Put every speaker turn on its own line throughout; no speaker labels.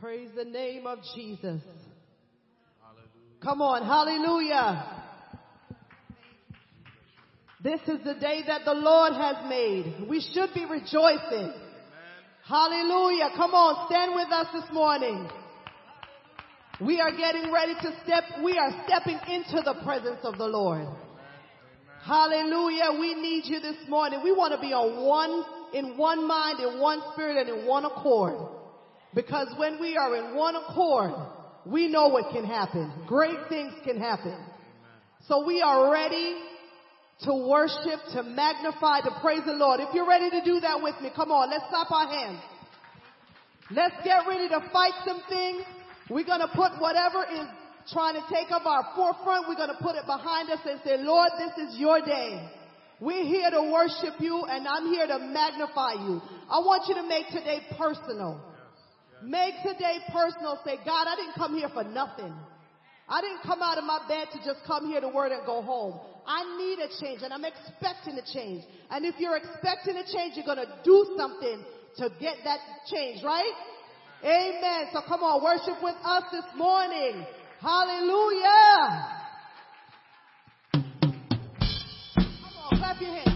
Praise the name of Jesus. Come on, hallelujah. This is the day that the Lord has made. We should be rejoicing. Hallelujah. Come on, stand with us this morning. We are getting ready to step, we are stepping into the presence of the Lord. Hallelujah. We need you this morning. We want to be on one, in one mind, in one spirit, and in one accord. Because when we are in one accord, we know what can happen. Great things can happen. So we are ready to worship, to magnify, to praise the Lord. If you're ready to do that with me, come on, let's clap our hands. Let's get ready to fight some things. We're going to put whatever is trying to take up our forefront, we're going to put it behind us and say, Lord, this is your day. We're here to worship you and I'm here to magnify you. I want you to make today personal. Make today personal. Say, God, I didn't come here for nothing. I didn't come out of my bed to just come here to word and go home. I need a change and I'm expecting a change. And if you're expecting a change, you're going to do something to get that change, right? Amen. So come on, worship with us this morning. Hallelujah. Come on, clap your hands.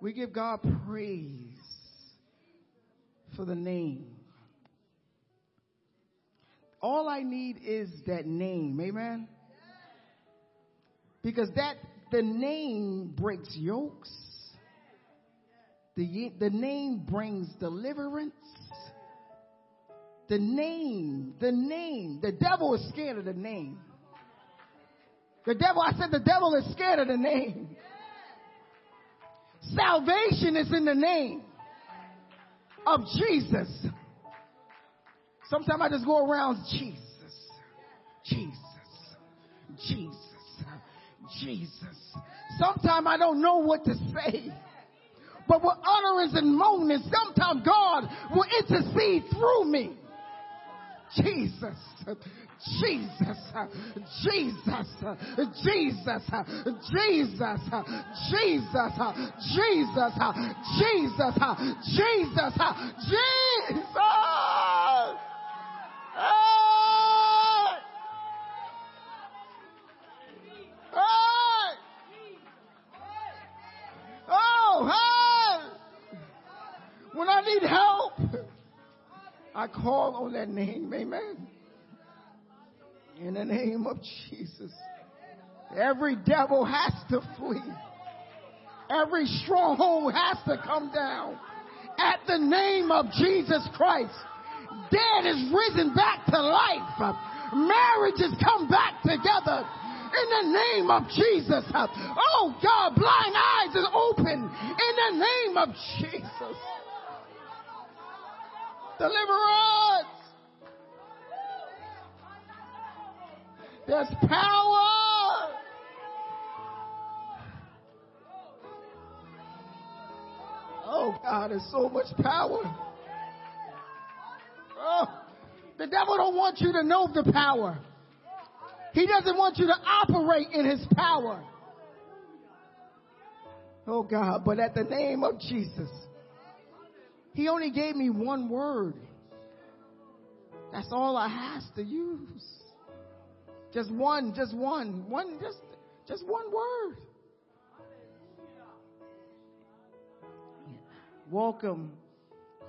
We
give
God praise for the name. All I need is that name. Amen. Because that the name breaks yokes. The, the name brings deliverance. The name, the name, the devil is scared of the name. The devil, I said the devil is scared of the name. Salvation is in the name of Jesus. Sometimes I just go around Jesus, Jesus, Jesus, Jesus. Sometimes I don't know what to say. But with utterance and moaning, sometimes God will intercede through me. Jesus, Jesus, Jesus, Jesus, Jesus, Jesus, Jesus, Jesus, Jesus, Jesus. Hey! Hey! Oh, hey! When I need help, I call on that name. Amen. In the name of Jesus. Every devil has to flee. Every stronghold has to come down. At the name of Jesus Christ. Dead is risen back to life. Marriages come back together. In the name of Jesus. Oh God, blind eyes is open. In the name of Jesus. Deliverance. There's power. Oh God, there's so much power. Oh, the devil don't want you to know the power. He doesn't want you to operate in his power. Oh God, but at the name of Jesus, he only gave me one word. That's all I has to use. Just one, just one, one, just, just one word. Welcome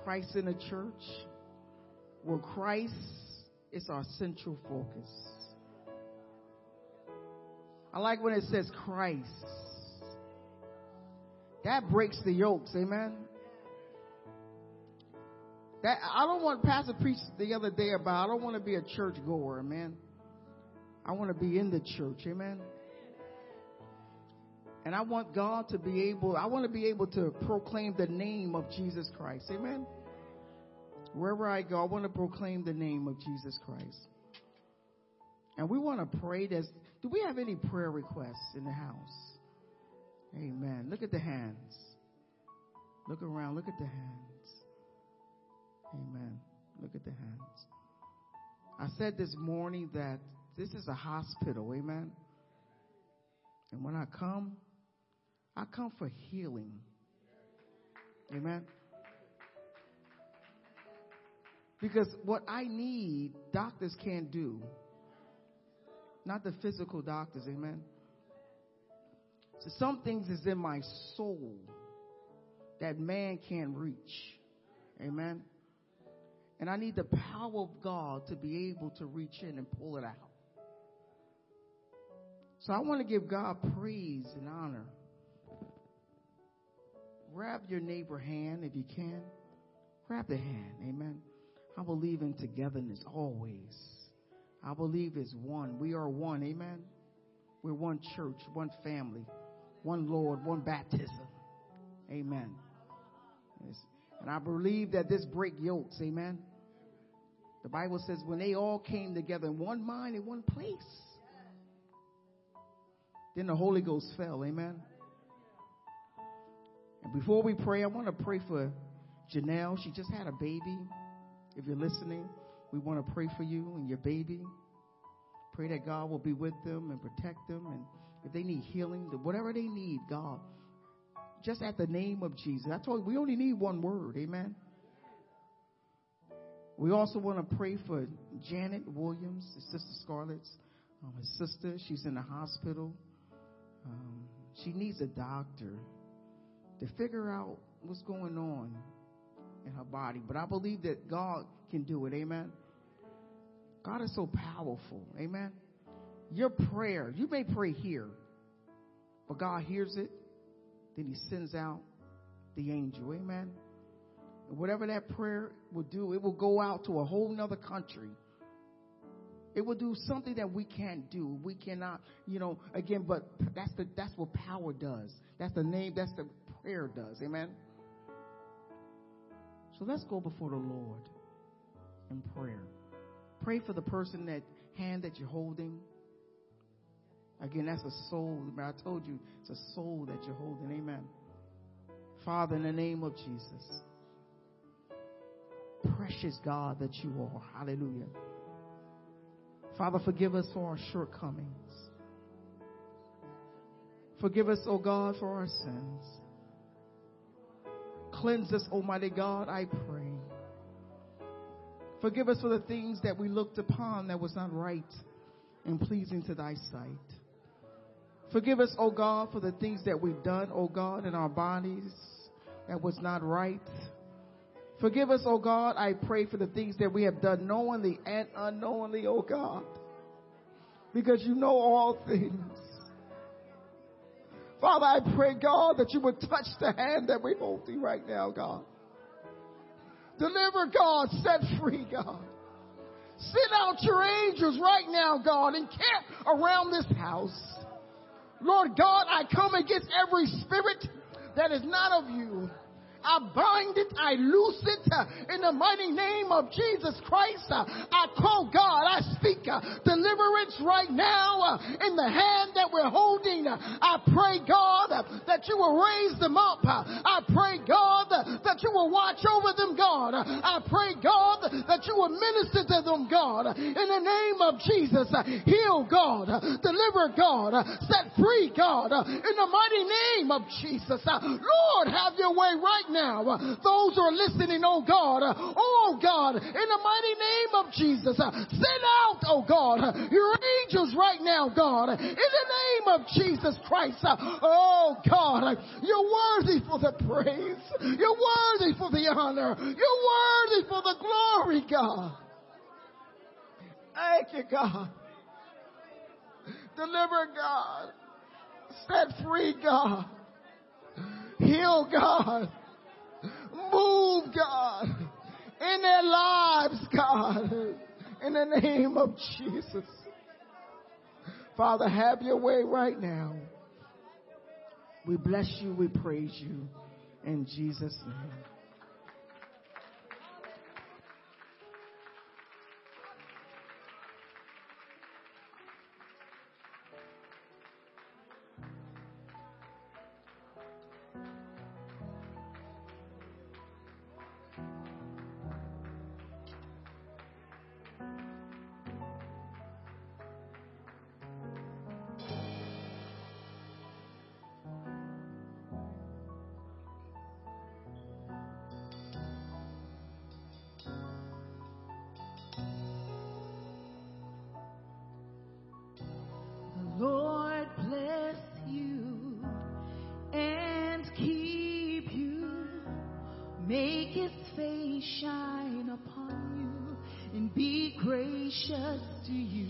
Christ in the church, where Christ is our central focus. I like when it says Christ. That breaks the yokes, amen. That I don't want Pastor preached the other day about I don't want to be a church goer, amen. I want to be in the church, amen. And I want God to be able, I want to be able to proclaim the name of Jesus Christ, amen. Wherever I go, I want to proclaim the name of Jesus Christ. And we want to pray this. Do we have any prayer requests in the house? Amen. Look at the hands. Look around. Look at the hands. Amen. Look at the hands. I said this morning that this is a hospital. Amen. And when I come, I come for healing. Amen. Because what I need, doctors can't do. Not the physical doctors, amen. So some things is in my soul that man can't reach. Amen. And I need the power of God to be able to reach in and pull it out. So I want to give God praise and honor. Grab your neighbor hand if you can. Grab the hand. Amen. I believe in togetherness always. I believe it's one. We are one. Amen. We're one church, one family, one Lord, one baptism. Amen. Yes. And I believe that this break yokes. Amen. The Bible says when they all came together in one mind in one place. Then the Holy Ghost fell. Amen. And before we pray, I want to pray for Janelle. She just had a baby. If you're listening, we want to pray for you and your baby. Pray that God will be with them and protect them. And if they need healing, whatever they need, God, just at the name of Jesus. I told you, we only need one word. Amen. We also want to pray for Janet Williams, Sister Scarlett's um, his sister. She's in the hospital. Um, she needs a doctor to figure out what's going on in her body. But I believe that God can do it. Amen. God is so powerful. Amen. Your prayer, you may pray here, but God hears it. Then He sends out the angel. Amen. And whatever that prayer will do, it will go out to a whole nother country. It will do something that we can't do. We cannot, you know, again, but that's the that's what power does. That's the name, that's the prayer does. Amen. So let's go before the Lord in prayer. Pray for the person that hand that you're holding. Again, that's a soul. I told you it's a soul that you're holding. Amen. Father, in the name of Jesus, precious God that you are. Hallelujah. Father, forgive us for our shortcomings. Forgive us, O oh God, for our sins. Cleanse us, Almighty God, I pray. Forgive us for the things that we looked upon that was not right and pleasing to thy sight. Forgive us, O oh God, for the things that we've done, O oh God, in our bodies that was not right. Forgive us, O oh God. I pray for the things that we have done knowingly and unknowingly, O oh God. Because you know all things. Father, I pray, God, that you would touch the hand that we're holding right now, God. Deliver, God. Set free, God. Send out your angels right now, God, and camp around this house. Lord God, I come against every spirit that is not of you. I bind it, I loose it uh, in the mighty name of Jesus Christ. Uh, I call God, I speak uh, deliverance right now uh, in the hand that we're holding. I pray, God, uh, that you will raise them up. I pray, God, uh, that you will watch over them, God. I pray, God, that you will minister to them, God. In the name of Jesus, heal, God, deliver, God, set free, God. In the mighty name of Jesus, Lord, have your way right now. Those who are listening, oh God, oh God, in the mighty name of Jesus, send out, oh God, your angels right now, God, in the name of Jesus Christ. Oh God, you're worthy for the praise. You're worthy for the honor. You're worthy for the glory, God. Thank you, God. Deliver, God. Set free, God. Heal, God. Move, God, in their lives, God, in the name of Jesus. Father, have your way right now. We bless you, we praise you in Jesus' name.
To
you.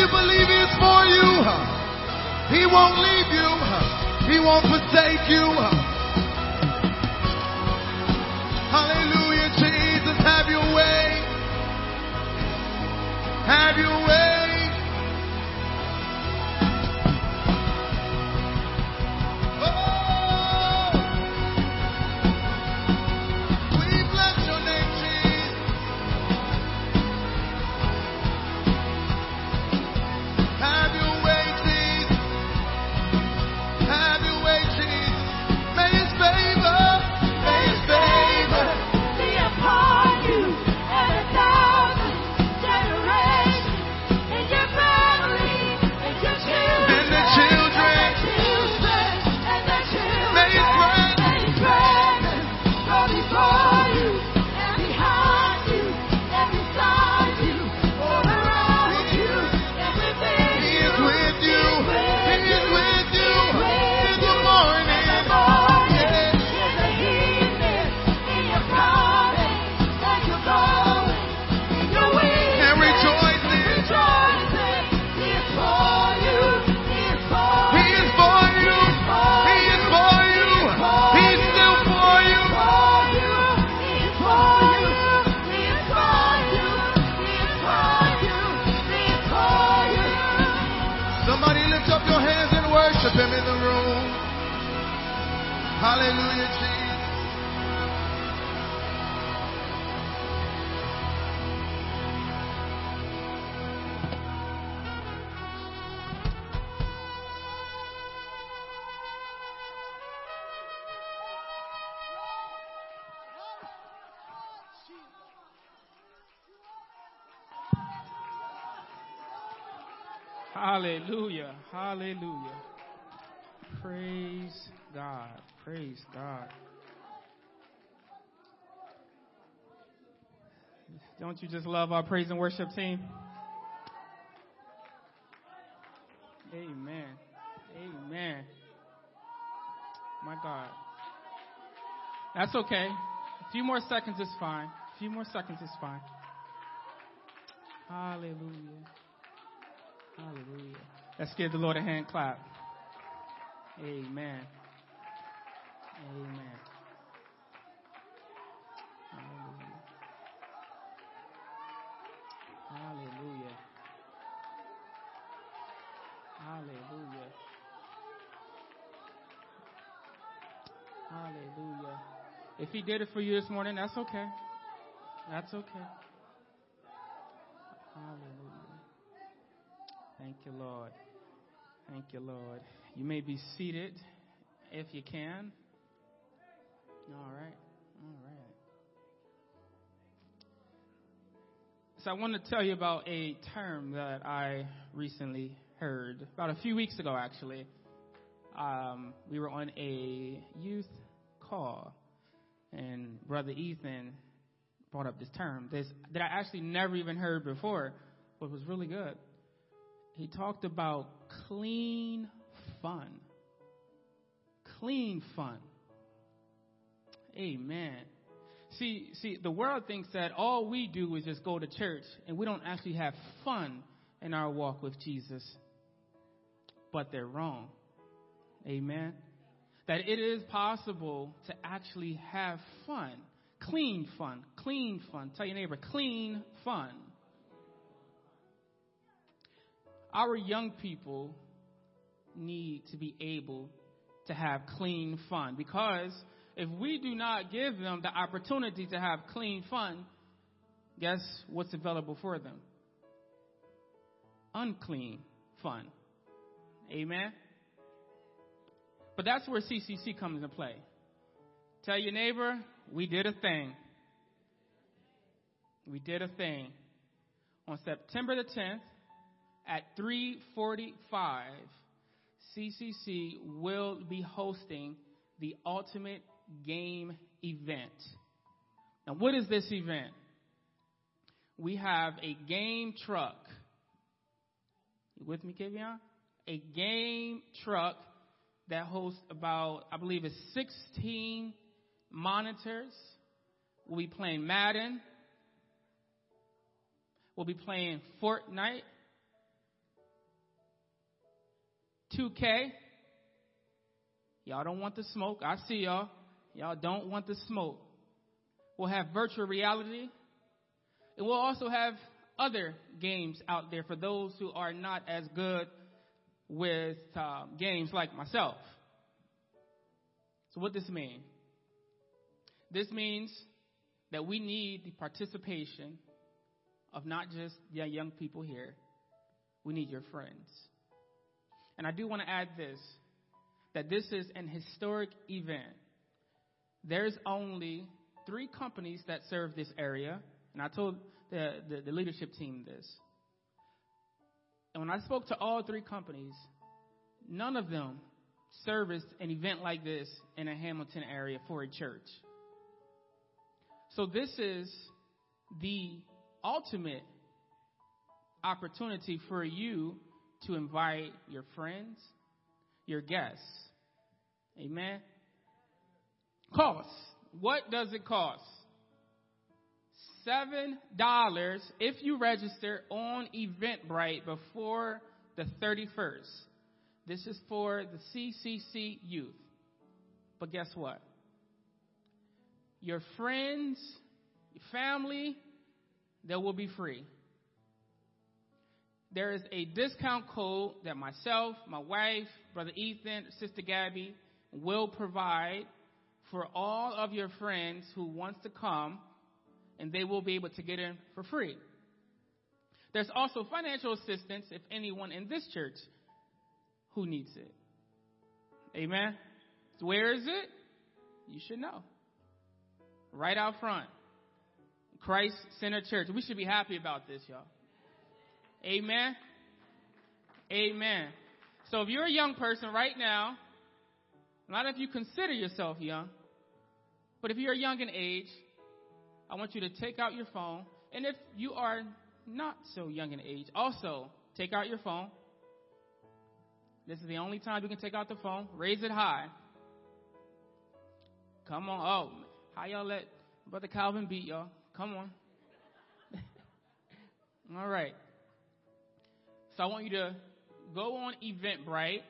you believe is for you, He won't leave you. He won't forsake you. Hallelujah, Jesus, have your way. Have your way.
Hallelujah. Hallelujah. Praise God. Praise God. Don't you just love our praise and worship team? Amen. Amen. My God. That's okay. A few more seconds is fine. A few more seconds is fine. Hallelujah. Hallelujah. Let's give the Lord a hand clap. Amen. Amen. Hallelujah. Hallelujah. Hallelujah. Hallelujah. If he did it for you this morning, that's okay. That's okay. Hallelujah. Thank you, Lord. Thank you, Lord. You may be seated if you can. All right. All right. So I want to tell you about a term that I recently heard, about a few weeks ago, actually. Um, we were on a youth call, and Brother Ethan brought up this term this, that I actually never even heard before, but was really good. He talked about clean fun. Clean fun. Amen. See, see, the world thinks that all we do is just go to church and we don't actually have fun in our walk with Jesus. But they're wrong. Amen. That it is possible to actually have fun. Clean fun. Clean fun. Tell your neighbor, clean fun. Our young people need to be able to have clean fun because if we do not give them the opportunity to have clean fun, guess what's available for them? Unclean fun. Amen? But that's where CCC comes into play. Tell your neighbor, we did a thing. We did a thing. On September the 10th at 345, CCC will be hosting the ultimate game event. Now, what is this event? We have a game truck. You with me, Kevion? A game truck that hosts about, I believe it's 16 monitors. We'll be playing Madden. We'll be playing Fortnite. 2K. Y'all don't want the smoke. I see y'all. Y'all don't want the smoke. We'll have virtual reality. And we'll also have other games out there for those who are not as good with um, games like myself. So what does this mean? This means that we need the participation of not just the young people here. We need your friends. And I do want to add this that this is an historic event. There's only three companies that serve this area, and I told the, the, the leadership team this. And when I spoke to all three companies, none of them serviced an event like this in a Hamilton area for a church. So this is the ultimate opportunity for you to invite your friends, your guests. Amen. Cost. What does it cost? Seven dollars if you register on Eventbrite before the 31st. This is for the CCC youth. But guess what? Your friends, your family, they will be free. There is a discount code that myself, my wife, Brother Ethan, Sister Gabby will provide for all of your friends who wants to come and they will be able to get in for free. There's also financial assistance if anyone in this church who needs it. Amen. So where is it? You should know. Right out front. Christ Center Church. We should be happy about this, y'all. Amen. Amen. So if you're a young person right now, not if you consider yourself young, but if you're young in age, I want you to take out your phone. And if you are not so young in age, also take out your phone. This is the only time you can take out the phone. Raise it high. Come on. Oh, how y'all let Brother Calvin beat y'all? Come on. All right. So I want you to go on Eventbrite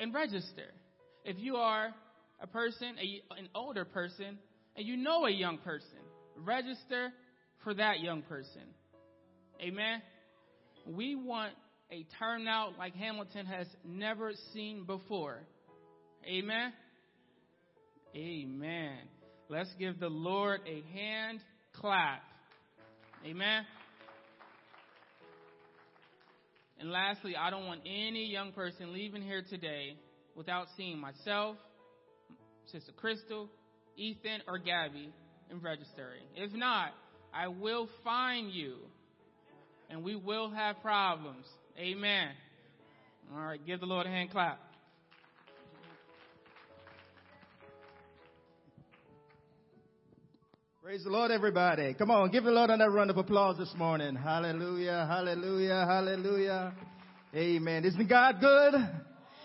and register. If you are a person, a, an older person, and you know a young person, register for that young person. Amen. We want a turnout like Hamilton has never seen before. Amen. Amen. Let's give the Lord a hand clap. Amen. And lastly, I don't want any young person leaving here today without seeing myself, Sister Crystal, Ethan, or Gabby and registering. If not, I will find you and we will have problems. Amen. All right, give the Lord a hand clap.
Praise the Lord, everybody. Come on, give the Lord another round of applause this morning. Hallelujah, hallelujah, hallelujah. Amen. Isn't God good?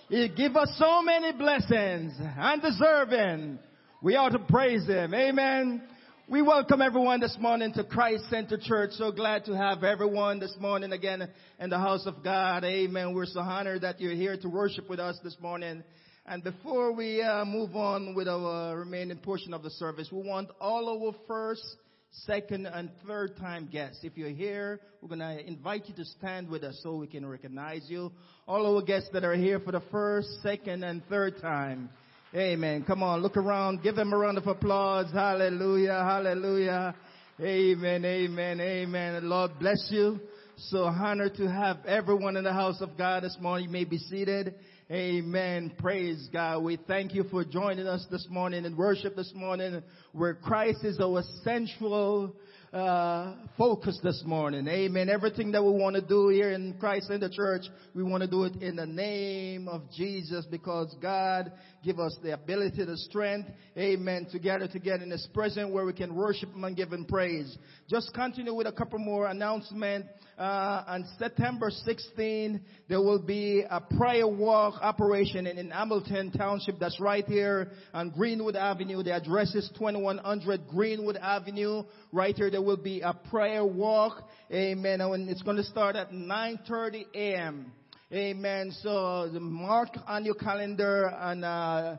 He give us so many blessings, undeserving. We ought to praise Him. Amen. We welcome everyone this morning to Christ Center Church. So glad to have everyone this morning again in the house of God. Amen. We're so honored that you're here to worship with us this morning. And before we uh, move on with our remaining portion of the service, we want all our first, second, and third time guests. If you're here, we're going to invite you to stand with us so we can recognize you. All our guests that are here for the first, second, and third time. Amen. Come on, look around. Give them a round of applause. Hallelujah. Hallelujah. Amen. Amen. Amen. Lord bless you. So honored to have everyone in the house of God this morning. You may be seated. Amen. Praise God. We thank you for joining us this morning in worship this morning where Christ is our central uh, focus this morning. Amen. Everything that we want to do here in Christ Center Church, we want to do it in the name of Jesus because God give us the ability, the strength, amen, to gather together in His presence where we can worship Him and give Him praise. Just continue with a couple more announcements. Uh, on September 16, there will be a prayer walk operation in, in Hamilton Township. That's right here on Greenwood Avenue. The address is 2100 Greenwood Avenue. Right here, there will be a prayer walk. Amen. And it's going to start at 9:30 a.m. Amen. So mark on your calendar on uh,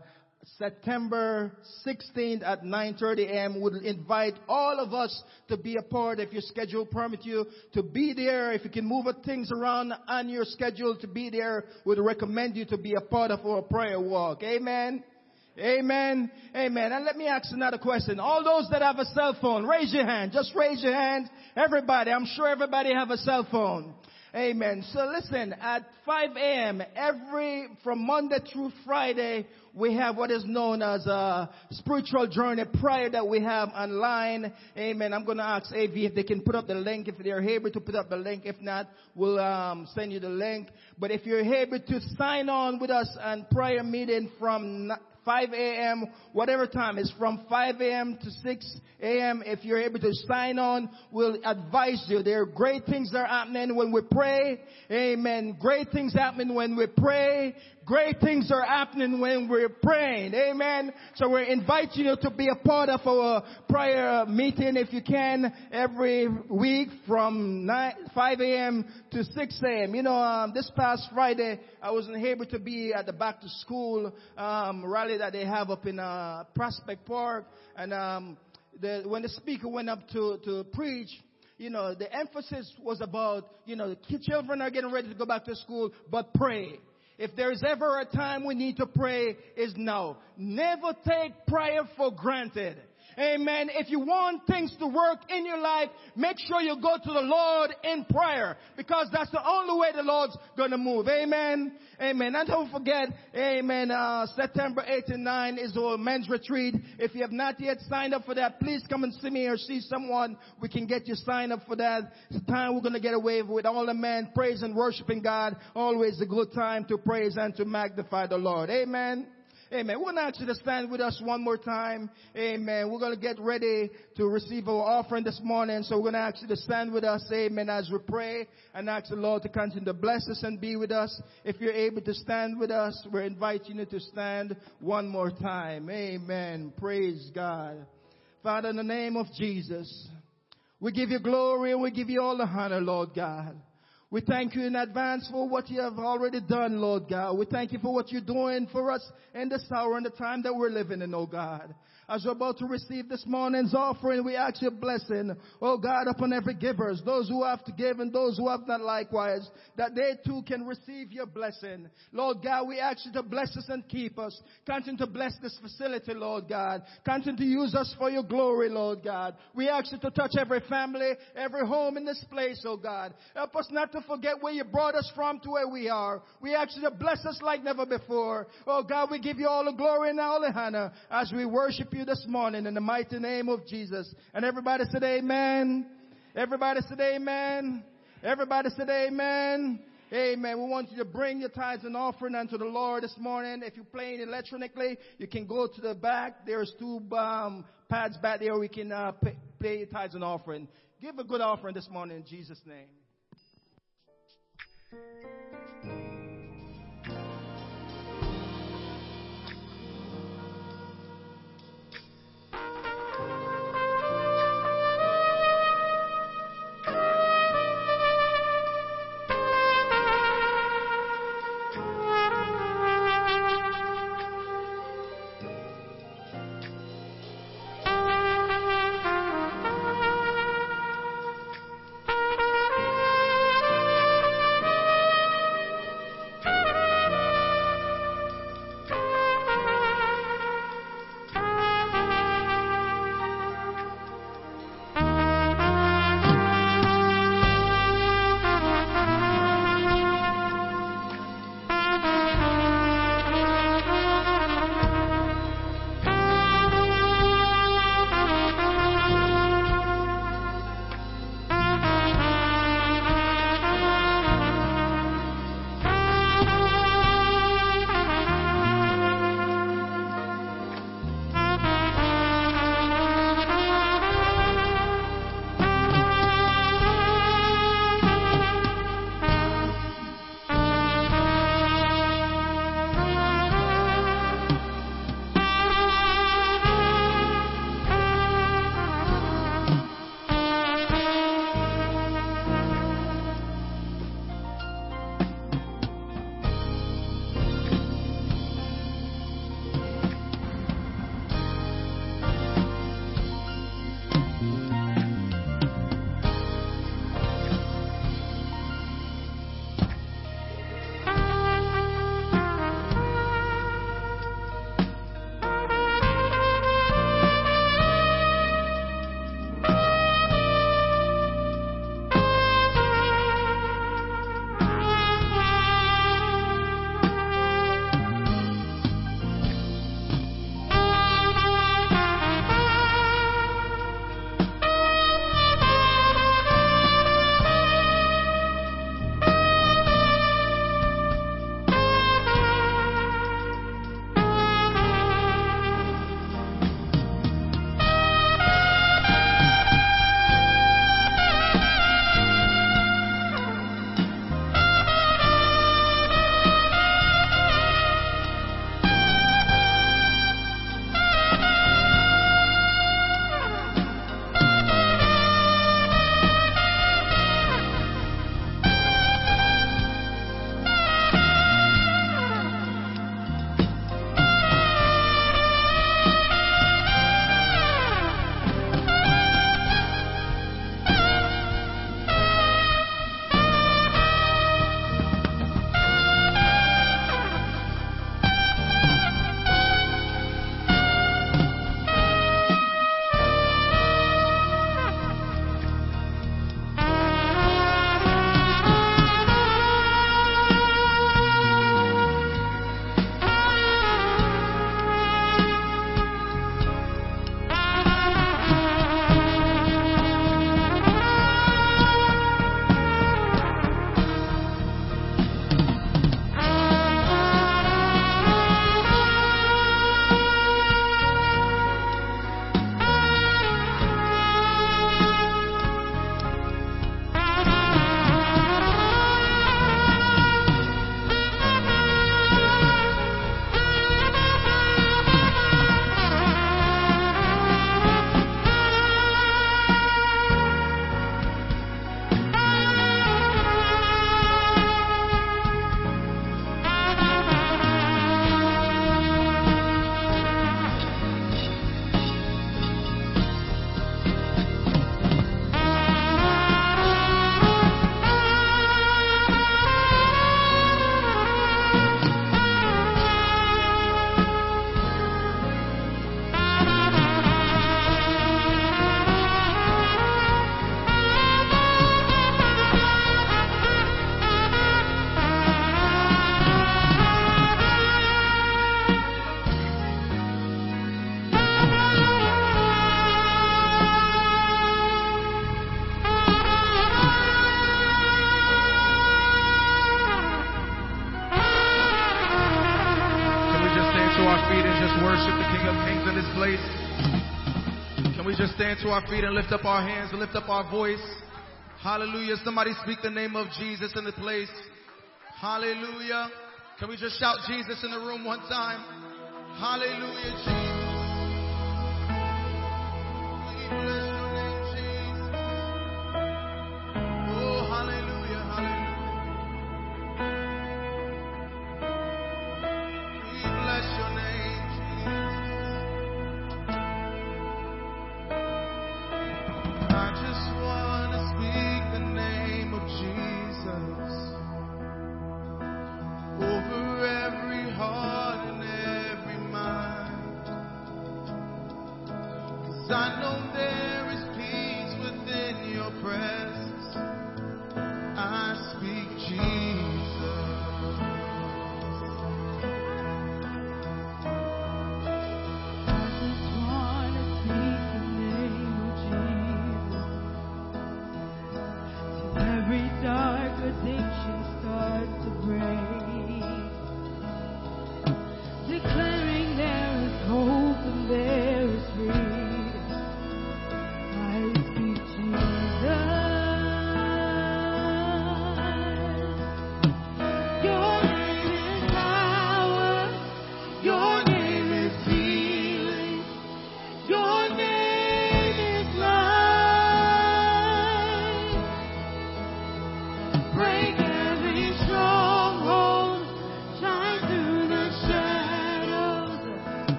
September 16th at 9:30 a.m. Would invite all of us to be a part. If your schedule permit you to be there, if you can move things around on your schedule to be there, we'd recommend you to be a part of our prayer walk. Amen. Amen. Amen. And let me ask another question. All those that have a cell phone, raise your hand. Just raise your hand. Everybody. I'm sure everybody have a cell phone. Amen. So listen, at 5 a.m. every, from Monday through Friday, we have what is known as a spiritual journey prayer that we have online. Amen. I'm going to ask AV if they can put up the link, if they're able to put up the link. If not, we'll um, send you the link. But if you're able to sign on with us and prayer meeting from 5 a.m., whatever time. It's from 5 a.m. to 6 a.m. If you're able to sign on, we'll advise you. There are great things that are happening when we pray. Amen. Great things happening when we pray. Great things are happening when we're praying. Amen. So we're inviting you to be a part of our prayer meeting if you can every week from 9, 5 a.m. to 6 a.m. You know, um, this past Friday, I wasn't able to be at the back to school um, rally that they have up in uh, Prospect Park. And um, the, when the speaker went up to, to preach, you know, the emphasis was about, you know, the children are getting ready to go back to school, but pray. If there's ever a time we need to pray is now. Never take prayer for granted. Amen. If you want things to work in your life, make sure you go to the Lord in prayer because that's the only way the Lord's gonna move. Amen. Amen. And don't forget, amen, uh, September 8 and 9 is our men's retreat. If you have not yet signed up for that, please come and see me or see someone. We can get you signed up for that. It's time we're gonna get away with all the men, praise and worshiping God. Always a good time to praise and to magnify the Lord. Amen. Amen. We're going to ask you to stand with us one more time. Amen. We're going to get ready to receive our offering this morning. So we're going to ask you to stand with us. Amen. As we pray and ask the Lord to continue to bless us and be with us. If you're able to stand with us, we're inviting you to stand one more time. Amen. Praise God. Father, in the name of Jesus, we give you glory and we give you all the honor, Lord God. We thank you in advance for what you have already done, Lord God. We thank you for what you're doing for us in this hour and the time that we're living in, oh God. As we're about to receive this morning's offering, we ask your blessing, oh God, upon every givers, those who have to give and those who have not likewise, that they too can receive your blessing. Lord God, we ask you to bless us and keep us. Continue to bless this facility, Lord God. Continue to use us for your glory, Lord God. We ask you to touch every family, every home in this place, oh God. Help us not to forget where you brought us from to where we are. We ask you to bless us like never before. Oh God, we give you all the glory and all the honor as we worship you this morning in the mighty name of Jesus. And everybody said amen. Everybody said amen. Everybody said amen. Amen. We want you to bring your tithes and offering unto the Lord this morning. If you're playing electronically, you can go to the back. There's two um, pads back there. We can uh, pay, tithes and offering. Give a good offering this morning in Jesus' name.
to our feet and lift up our hands. Lift up our voice. Hallelujah. Somebody speak the name of Jesus in the place. Hallelujah. Can we just shout Jesus in the room one time? Hallelujah,
Jesus.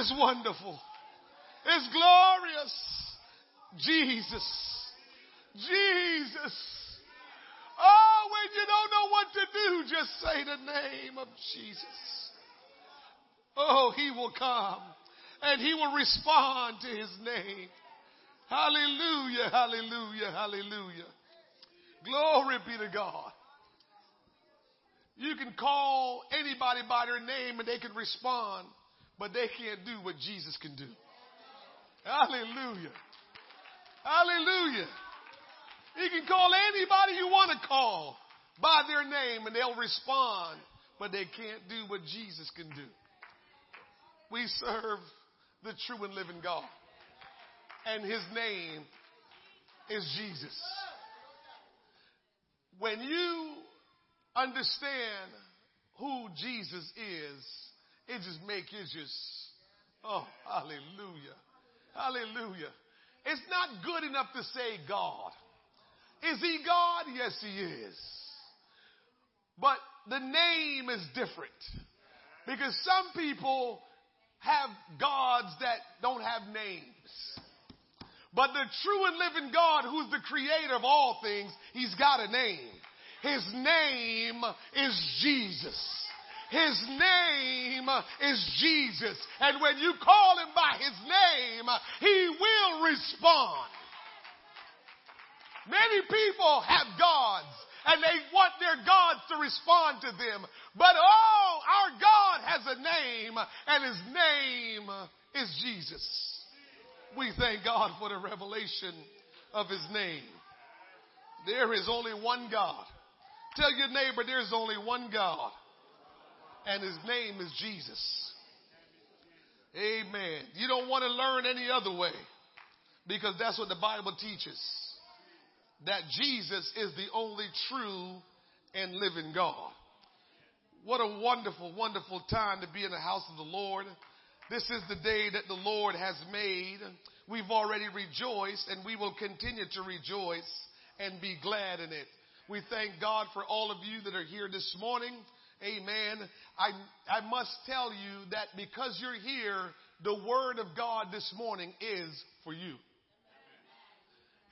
Is
wonderful. It's glorious. Jesus. Jesus. Oh, when you don't know what to do, just say the name of Jesus. Oh, he will come and he will respond to his name. Hallelujah, hallelujah, hallelujah. Glory be to God. You can call anybody by their name and they can respond, but they can't do what Jesus can do. Hallelujah. Hallelujah. You can call anybody you want to call by their name and they'll respond, but they can't do what Jesus can do. We serve the true and living God, and his name is Jesus. When you understand who Jesus is, it just makes you just, oh, hallelujah. Hallelujah. It's not good enough to say God. Is he God? Yes, he is. But the name is different. Because some people have gods that don't have names. But the true and living God, who's the creator of all things, he's got a name. His name is Jesus. His name is Jesus. And when you call him by his name, he will respond. Many people have gods and they want their gods to respond to them. But oh, our God has a name and his name is Jesus. We thank God for the revelation of his name. There is only one God. Tell your neighbor there's only one God and his name is Jesus. Amen. You don't want to learn any other way because that's what the Bible teaches. That Jesus is the only true and living God. What a wonderful, wonderful time to be in the house of the Lord. This is the day that the Lord has made. We've already rejoiced and we will continue to rejoice and be glad in it. We thank God for all of you that are here this morning. Amen. I, I must tell you that because you're here, the word of God this morning is for you.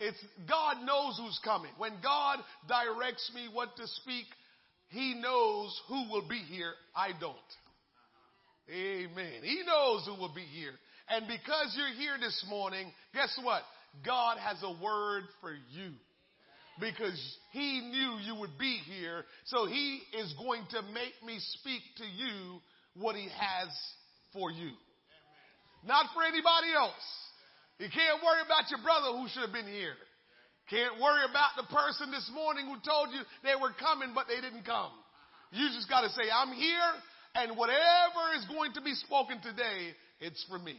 It's God knows who's coming. When God directs me what to speak, He knows who will be here. I don't. Amen. He knows who will be here. And because you're here this morning, guess what? God has a word for you. Because he knew you would be here. So he is going to make me speak to you what he has for you. Not for anybody else. You can't worry about your brother who should have been here. Can't worry about the person this morning who told you they were coming, but they didn't come. You just got to say, I'm here, and whatever is going to be spoken today, it's for me.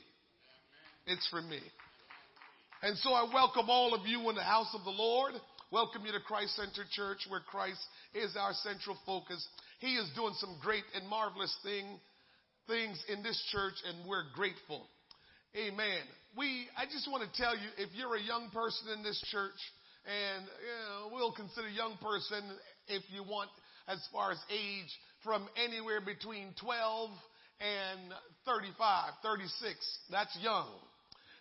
It's for me. And so I welcome all of you in the house of the Lord. Welcome you to Christ Center Church, where Christ is our central focus. He is doing some great and marvelous thing, things in this church, and we're grateful. Amen. We, I just want to tell you, if you're a young person in this church, and you know, we'll consider young person if you want, as far as age, from anywhere between 12 and 35, 36. That's young.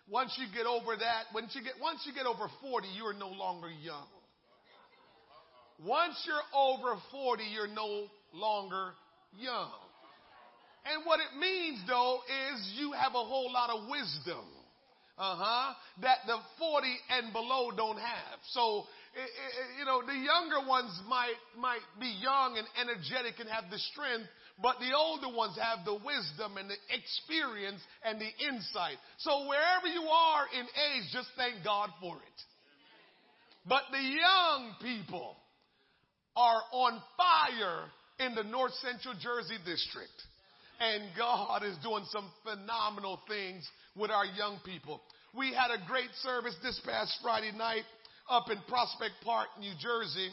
Once you get over that, once you get, once you get over 40, you are no longer young. Once you're over 40, you're no longer young. And what it means though is you have a whole lot of wisdom. Uh-huh. That the 40 and below don't have. So, you know, the younger ones might, might be young and energetic and have the strength, but the older ones have the wisdom and the experience and the insight. So wherever you are in age, just thank God for it. But the young people are on fire in the North Central Jersey district. And God is doing some phenomenal things with our young people. We had a great service this past Friday night up in Prospect Park, New Jersey.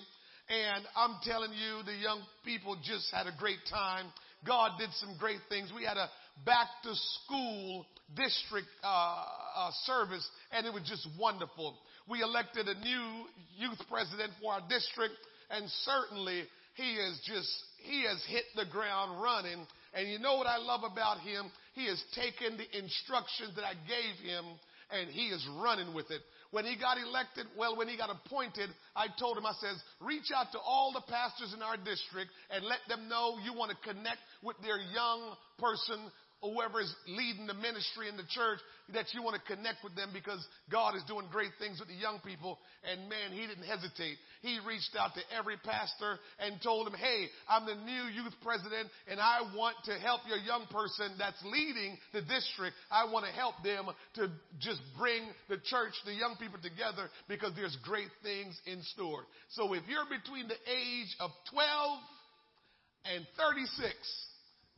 And I'm telling you, the young people just had a great time. God did some great things. We had a back to school district uh, uh, service, and it was just wonderful. We elected a new youth president for our district, and certainly he has just he has hit the ground running. And you know what I love about him? He has taken the instructions that I gave him and he is running with it. When he got elected, well, when he got appointed, I told him, I says, reach out to all the pastors in our district and let them know you want to connect with their young person whoever is leading the ministry in the church, that you want to connect with them because God is doing great things with the young people. And man, he didn't hesitate. He reached out to every pastor and told them, Hey, I'm the new youth president and I want to help your young person that's leading the district. I want to help them to just bring the church, the young people together because there's great things in store. So if you're between the age of 12 and 36,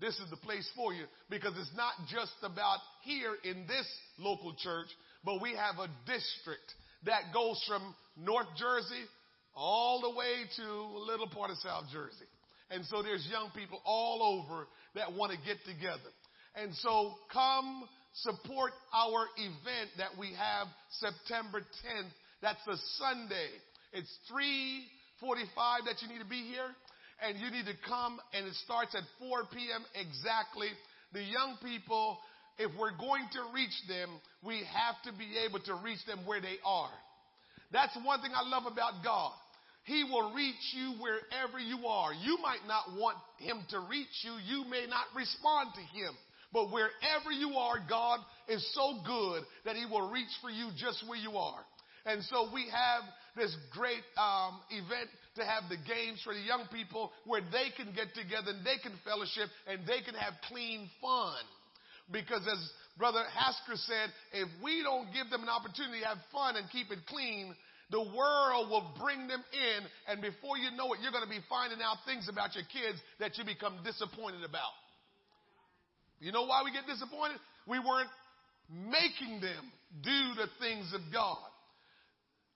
this is the place for you because it's not just about here in this local church, but we have a district that goes from North Jersey all the way to a little part of South Jersey. And so there's young people all over that want to get together. And so come support our event that we have September 10th. That's a Sunday. It's 345 that you need to be here and you need to come and it starts at 4 p.m. exactly. The young people, if we're going to reach them, we have to be able to reach them where they are. That's one thing I love about God. He will reach you wherever you are. You might not want him to reach you. You may not respond to him. But wherever you are, God is so good that he will reach for you just where you are. And so we have this great um, event to have the games for the young people where they can get together and they can fellowship and they can have clean fun. Because as Brother Hasker said, if we don't give them an opportunity to have fun and keep it clean, the world will bring them in, and before you know it, you're going to be finding out things about your kids that you become disappointed about. You know why we get disappointed? We weren't making them do the things of God.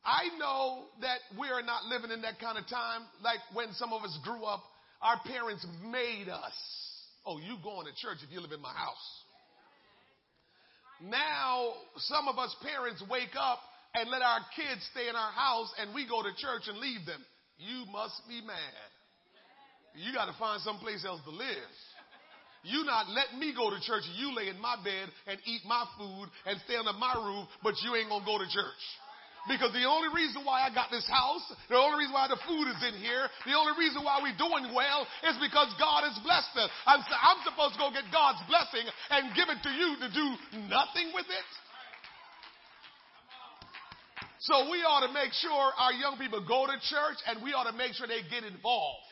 I know that we are not living in that kind of time like when some of us grew up. Our parents made us. Oh, you going to church if you live in my house. Now, some of us parents wake up and let our kids stay in our house and we go to church and leave them. You must be mad. You got to find someplace else to live. You not let me go to church. You lay in my bed and eat my food and stay under my roof, but you ain't gonna go to church. Because the only reason why I got this house, the only reason why the food is in here, the only reason why we're doing well is because God has blessed us. I'm, I'm supposed to go get God's blessing and give it to you to do nothing with it. So we ought to make sure our young people go to church and we ought to make sure they get involved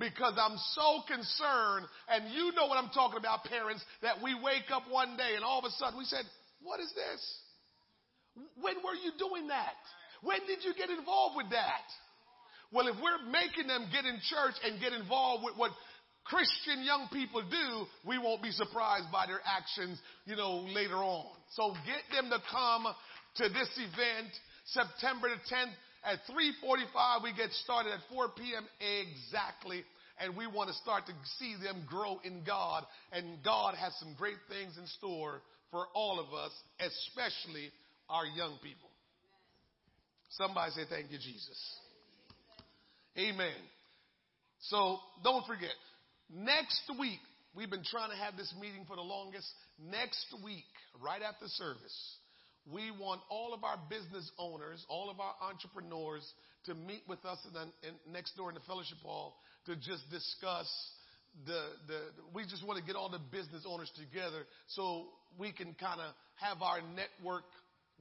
because I'm so concerned, and you know what I'm talking about, parents, that we wake up one day and all of a sudden we said, What is this? When were you doing that? When did you get involved with that? Well, if we're making them get in church and get involved with what Christian young people do, we won't be surprised by their actions, you know, later on. So get them to come to this event September the 10th at 3:45 we get started at 4 p.m. exactly and we want to start to see them grow in God and God has some great things in store for all of us, especially our young people. Somebody say thank you Jesus. Amen. So don't forget, next week, we've been trying to have this meeting for the longest. Next week, right after service, we want all of our business owners, all of our entrepreneurs to meet with us in the, in, next door in the fellowship hall to just discuss the, the, we just want to get all the business owners together so we can kind of have our network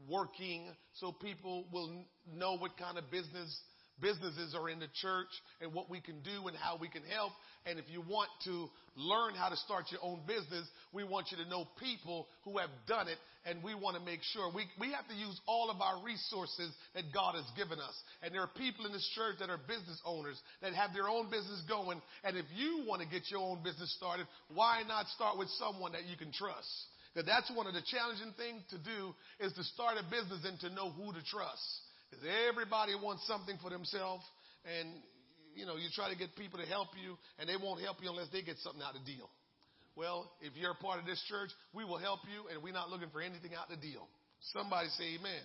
working so people will know what kind of business businesses are in the church and what we can do and how we can help. And if you want to learn how to start your own business, we want you to know people who have done it and we want to make sure we, we have to use all of our resources that God has given us. And there are people in this church that are business owners that have their own business going. And if you want to get your own business started, why not start with someone that you can trust? Because that's one of the challenging things to do is to start a business and to know who to trust. Because everybody wants something for themselves, and you know, you try to get people to help you, and they won't help you unless they get something out of the deal. Well, if you're a part of this church, we will help you, and we're not looking for anything out of the deal. Somebody say amen.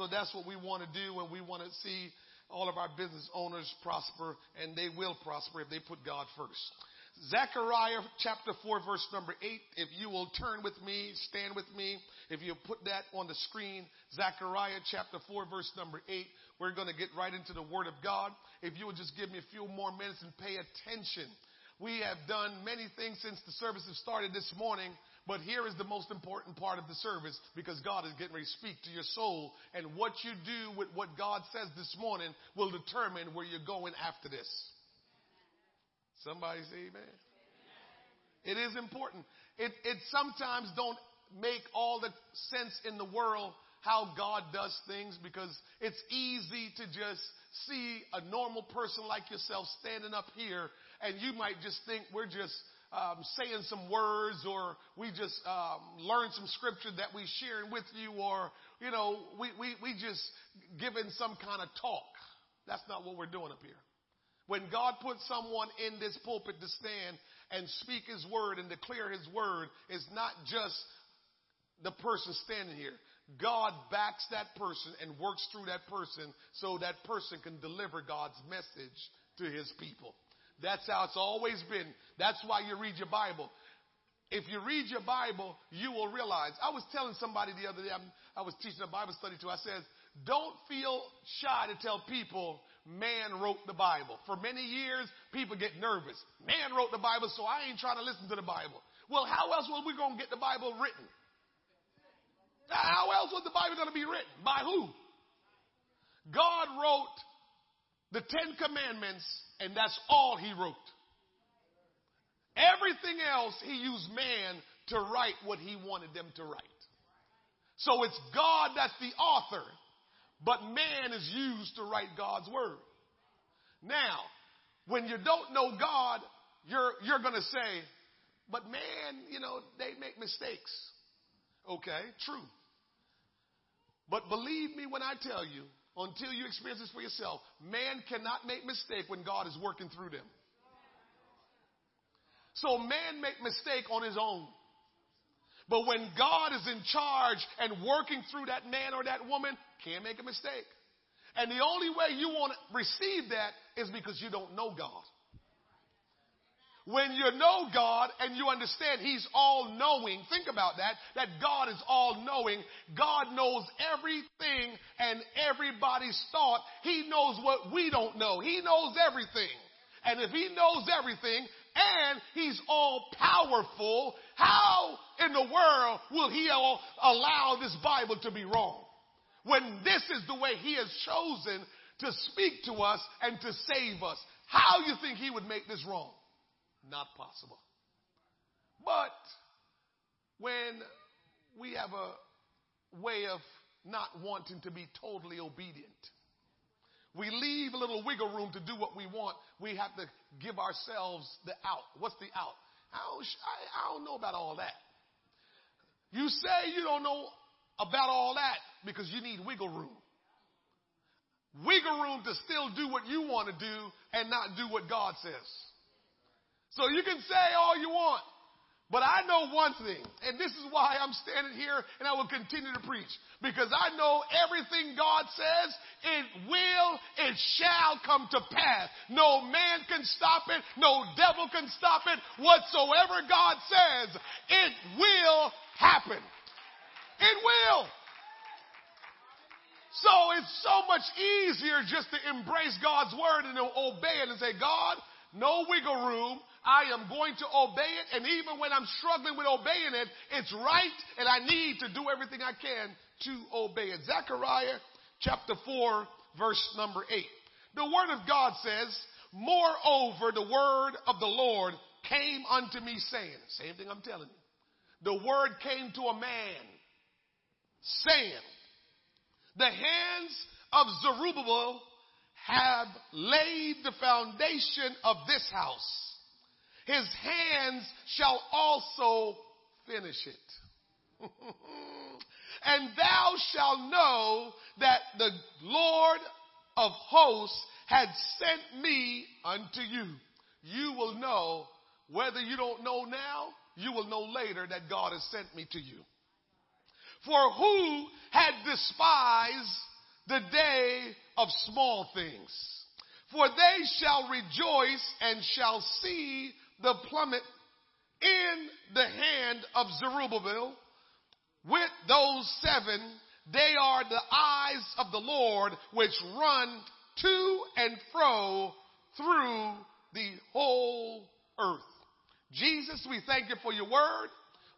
So that's what we want to do, and we want to see all of our business owners prosper, and they will prosper if they put God first. Zechariah chapter 4 verse number 8. If you will turn with me, stand with me. If you put that on the screen, Zechariah chapter 4 verse number 8. We're going to get right into the word of God. If you would just give me a few more minutes and pay attention. We have done many things since the service has started this morning, but here is the most important part of the service because God is getting ready to speak to your soul. And what you do with what God says this morning will determine where you're going after this. Somebody say amen. It is important. It, it sometimes don't make all the sense in the world how God does things because it's easy to just see a normal person like yourself standing up here and you might just think we're just um, saying some words or we just um, learn some scripture that we sharing with you or, you know, we, we, we just giving some kind of talk. That's not what we're doing up here. When God puts someone in this pulpit to stand and speak his word and declare his word, it's not just the person standing here. God backs that person and works through that person so that person can deliver God's message to his people. That's how it's always been. That's why you read your Bible. If you read your Bible, you will realize. I was telling somebody the other day, i was teaching a Bible study to. I said, don't feel shy to tell people man wrote the Bible. For many years, people get nervous. Man wrote the Bible, so I ain't trying to listen to the Bible. Well, how else were we going to get the Bible written? How else was the Bible going to be written? By who? God wrote the Ten Commandments, and that's all he wrote. Everything else, he used man to write what he wanted them to write. So it's God that's the author, but man is used to write God's word. Now, when you don't know God, you're, you're going to say, but man, you know, they make mistakes. Okay, true. But believe me when I tell you, until you experience this for yourself, man cannot make mistake when God is working through them. So man make mistake on his own. But when God is in charge and working through that man or that woman, can't make a mistake. And the only way you won't receive that is because you don't know God. When you know God and you understand He's all knowing, think about that, that God is all knowing. God knows everything and everybody's thought. He knows what we don't know. He knows everything. And if He knows everything and He's all powerful, how in the world will He allow this Bible to be wrong? When this is the way He has chosen to speak to us and to save us, how you think He would make this wrong? Not possible. But when we have a way of not wanting to be totally obedient, we leave a little wiggle room to do what we want. We have to give ourselves the out. What's the out? I don't, I don't know about all that. You say you don't know about all that because you need wiggle room. Wiggle room to still do what you want to do and not do what God says. So you can say all you want. But I know one thing, and this is why I'm standing here and I will continue to preach. Because I know everything God says, it will, it shall come to pass. No man can stop it, no devil can stop it. Whatsoever God says, it will happen. It will. So it's so much easier just to embrace God's word and to obey it and say, God, no wiggle room. I am going to obey it. And even when I'm struggling with obeying it, it's right and I need to do everything I can to obey it. Zechariah chapter 4 verse number 8. The word of God says, moreover, the word of the Lord came unto me saying, same thing I'm telling you. The word came to a man saying, the hands of Zerubbabel have laid the foundation of this house his hands shall also finish it. and thou shalt know that the Lord of hosts had sent me unto you. You will know whether you don't know now, you will know later that God has sent me to you. For who had despised the day of small things? For they shall rejoice and shall see the plummet in the hand of Zerubbabel with those seven. They are the eyes of the Lord which run to and fro through the whole earth. Jesus, we thank you for your word.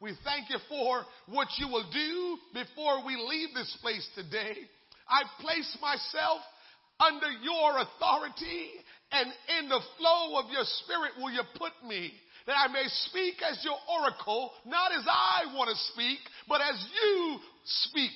We thank you for what you will do before we leave this place today. I place myself under your authority and in the flow of your spirit will you put me that I may speak as your oracle, not as I want to speak, but as you speak.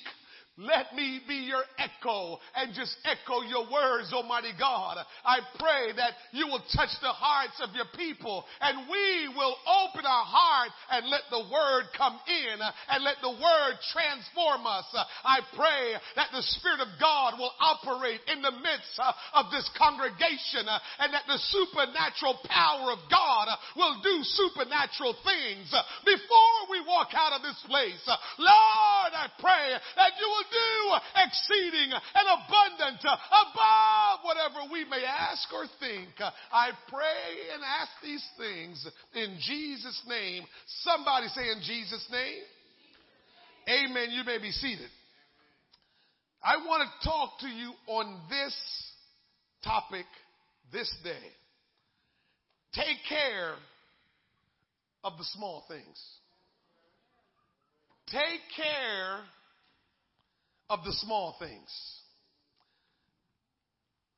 Let me be your echo and just echo your words, Almighty God. I pray that you will touch the hearts of your people and we will open our heart and let the word come in and let the word transform us. I pray that the Spirit of God will operate in the midst of this congregation and that the supernatural power of God will do supernatural things before we walk out of this place. Lord, I pray that you will will do exceeding and abundant above whatever we may ask or think. I pray and ask these things in Jesus' name. Somebody say in Jesus' name. Amen. You may be seated. I want to talk to you on this topic this day. Take care of the small things. Take care of the small things.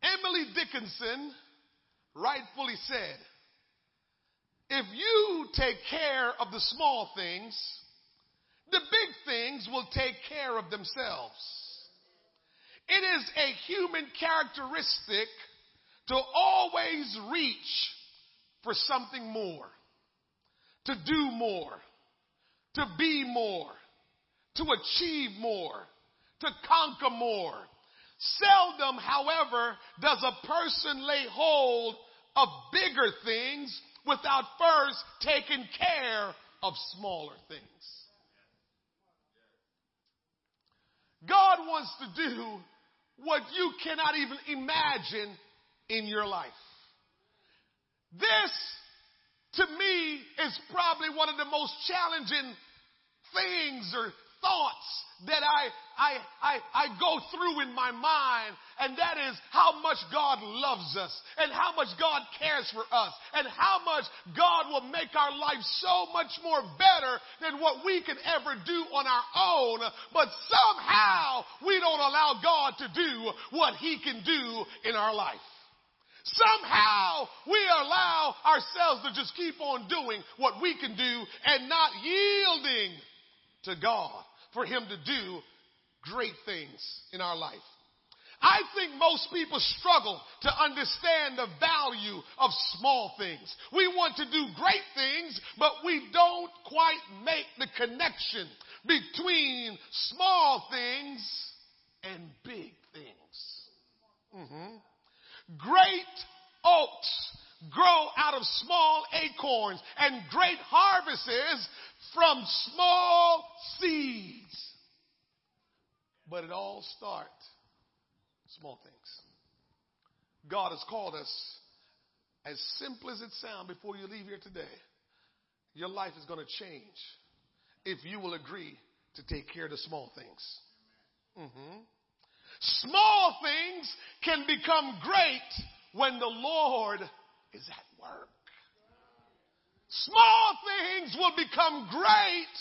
Emily Dickinson rightfully said, if you take care of the small things, the big things will take care of themselves. It is a human characteristic to always reach for something more, to do more, to be more, to achieve more to conquer more. Seldom, however, does a person lay hold of bigger things without first taking care of smaller things. God wants to do what you cannot even imagine in your life. This, to me, is probably one of the most challenging things or thoughts that I, I, I, I go through in my mind, and that is how much God loves us, and how much God cares for us, and how much God will make our life so much more better than what we can ever do on our own. But somehow we don't allow God to do what He can do in our life. Somehow we allow ourselves to just keep on doing what we can do and not yielding to God for Him to do great things in our life. I think most people struggle to understand the value of small things. We want to do great things, but we don't quite make the connection between small things and big things. hmm Great oaks grow out of small acorns and great harvests from small seeds. But it all starts small things. God has called us, as simple as it sounds before you leave here today, your life is going to change if you will agree to take care of the small things. Mm-hmm. Small things can become great when the Lord is at work. Small things will become great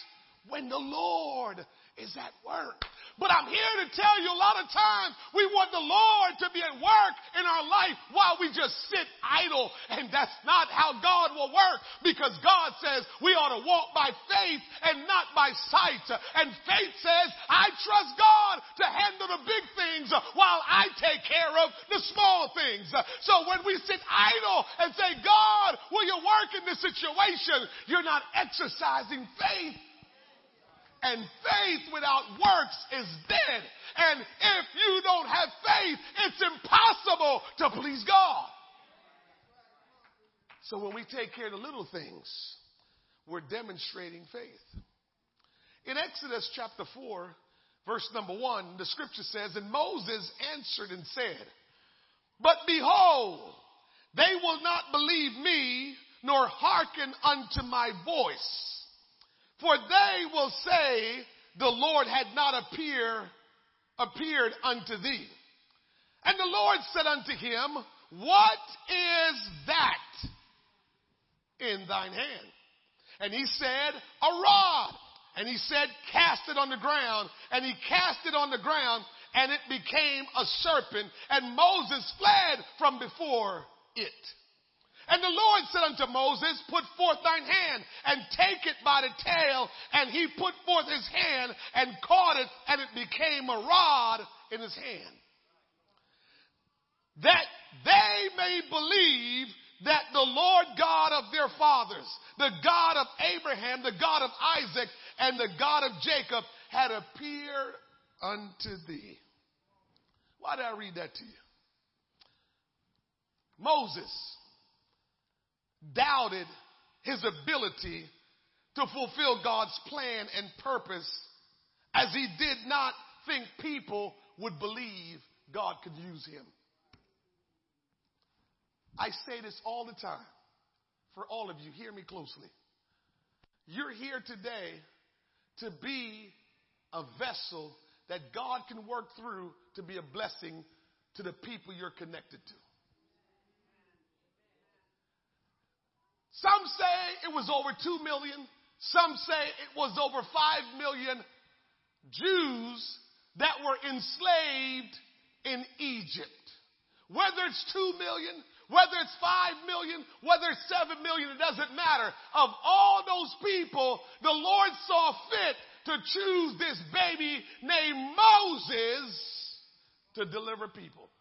when the Lord is at work. But I'm here to tell you a lot of times we want the Lord to be at work in our life while we just sit idle. And that's not how God will work because God says we ought to walk by faith and not by sight. And faith says, I trust God to handle the big things while I take care of the small things. So when we sit idle and say, God, will you work in this situation? You're not exercising faith. And faith without works is dead. And if you don't have faith, it's impossible to please God. So when we take care of the little things, we're demonstrating faith. In Exodus chapter 4, verse number 1, the scripture says, And Moses answered and said, But behold, they will not believe me, nor hearken unto my voice. For they will say, the Lord had not appear, appeared unto thee. And the Lord said unto him, What is that in thine hand? And he said, A rod. And he said, Cast it on the ground. And he cast it on the ground, and it became a serpent. And Moses fled from before it. And the Lord said unto Moses, Put forth thine hand and take it by the tail. And he put forth his hand and caught it, and it became a rod in his hand. That they may believe that the Lord God of their fathers, the God of Abraham, the God of Isaac, and the God of Jacob had appeared unto thee. Why did I read that to you? Moses doubted his ability to fulfill God's plan and purpose as he did not think people would believe God could use him. I say this all the time for all of you. Hear me closely. You're here today to be a vessel that God can work through to be a blessing to the people you're connected to. Some say it was over 2 million. Some say it was over 5 million Jews that were enslaved in Egypt. Whether it's 2 million, whether it's 5 million, whether it's 7 million, it doesn't matter. Of all those people, the Lord saw fit to choose this baby named Moses to deliver people.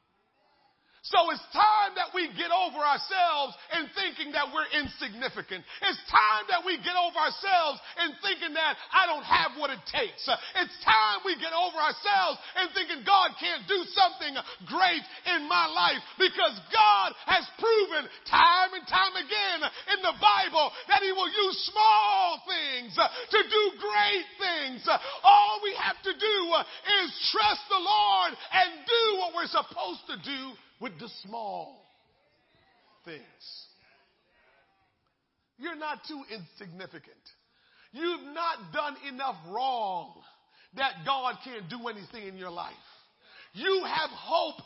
So it's time that we get over ourselves and thinking that we're insignificant. It's time that we get over ourselves and thinking that I don't have what it takes. It's time we get over ourselves and thinking God can't do something great in my life because God has proven time and time again in the Bible that He will use small things to do great things. All we have to do is trust the Lord and do what we're supposed to do with the small things. You're not too insignificant. You've not done enough wrong that God can't do anything in your life. You have hope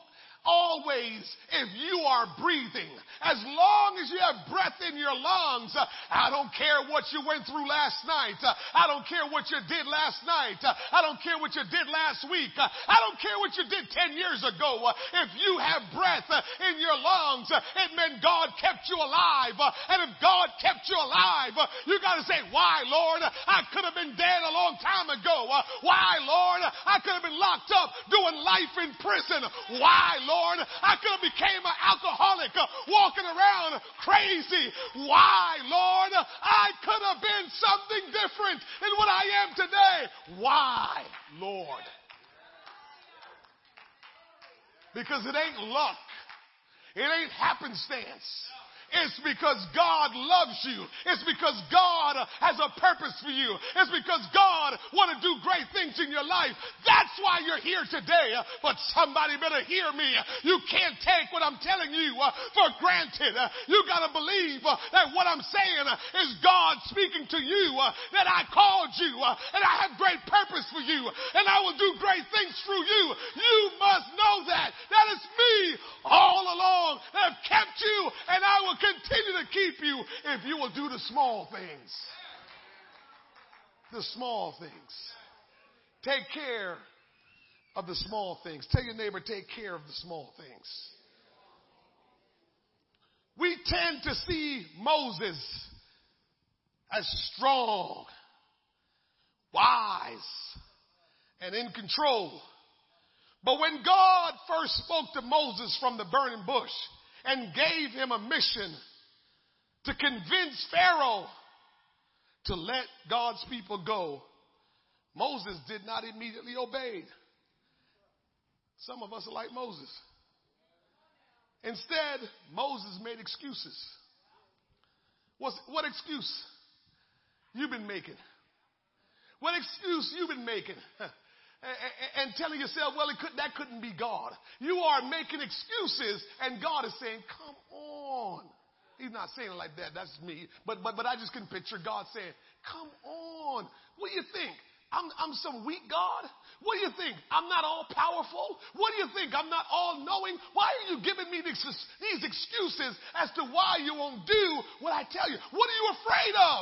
always if you are breathing. As long as you have breath in your lungs, uh, I don't care what you went through last night. Uh, I don't care what you did last night. Uh, I don't care what you did last week. I don't care what you did 10 years ago. If you have breath in your lungs, it meant God kept you alive. And if God kept you alive, you got to say, why, Lord? I could have been dead a long time ago. Why, Lord? I could have been locked up doing life in prison. Why, Lord? Lord, I could have became an alcoholic uh, walking around crazy. Why, Lord? I could have been something different than what I am today. Why, Lord? Because it ain't luck. It ain't happenstance. It's because God loves you. It's because God has a purpose for you. It's because God want to do great things in your life. That's why you're here today. But somebody better hear me. You can't take what I'm telling you uh, for granted. Uh, you got to believe uh, that what I'm saying is God speaking to you, that I called you, and I have great purpose for you, and I will do great things through you. You must know that. That is me all along that have kept you, and I will continue to keep you if you will do the small things. The small things. Take care of the small things. Tell your neighbor, take care of the small things. We tend to see Moses as strong, wise, and in control. But when God first spoke to Moses from the burning bush, and gave him a mission to convince Pharaoh to let God's people go, Moses did not immediately obey. Some of us are like Moses. Instead, Moses made excuses. What's, what excuse you've been making? What excuse you've been making? and telling yourself, well, it could, that couldn't be God. You are making excuses, and God is saying, come on. He's not saying it like that. That's me. But, but, but I just can picture God saying, come on. What do you think? I'm, I'm some weak God? What do you think? I'm not all powerful? What do you think? I'm not all knowing? Why are you giving me these, these excuses as to why you won't do what I tell you? What are you afraid of?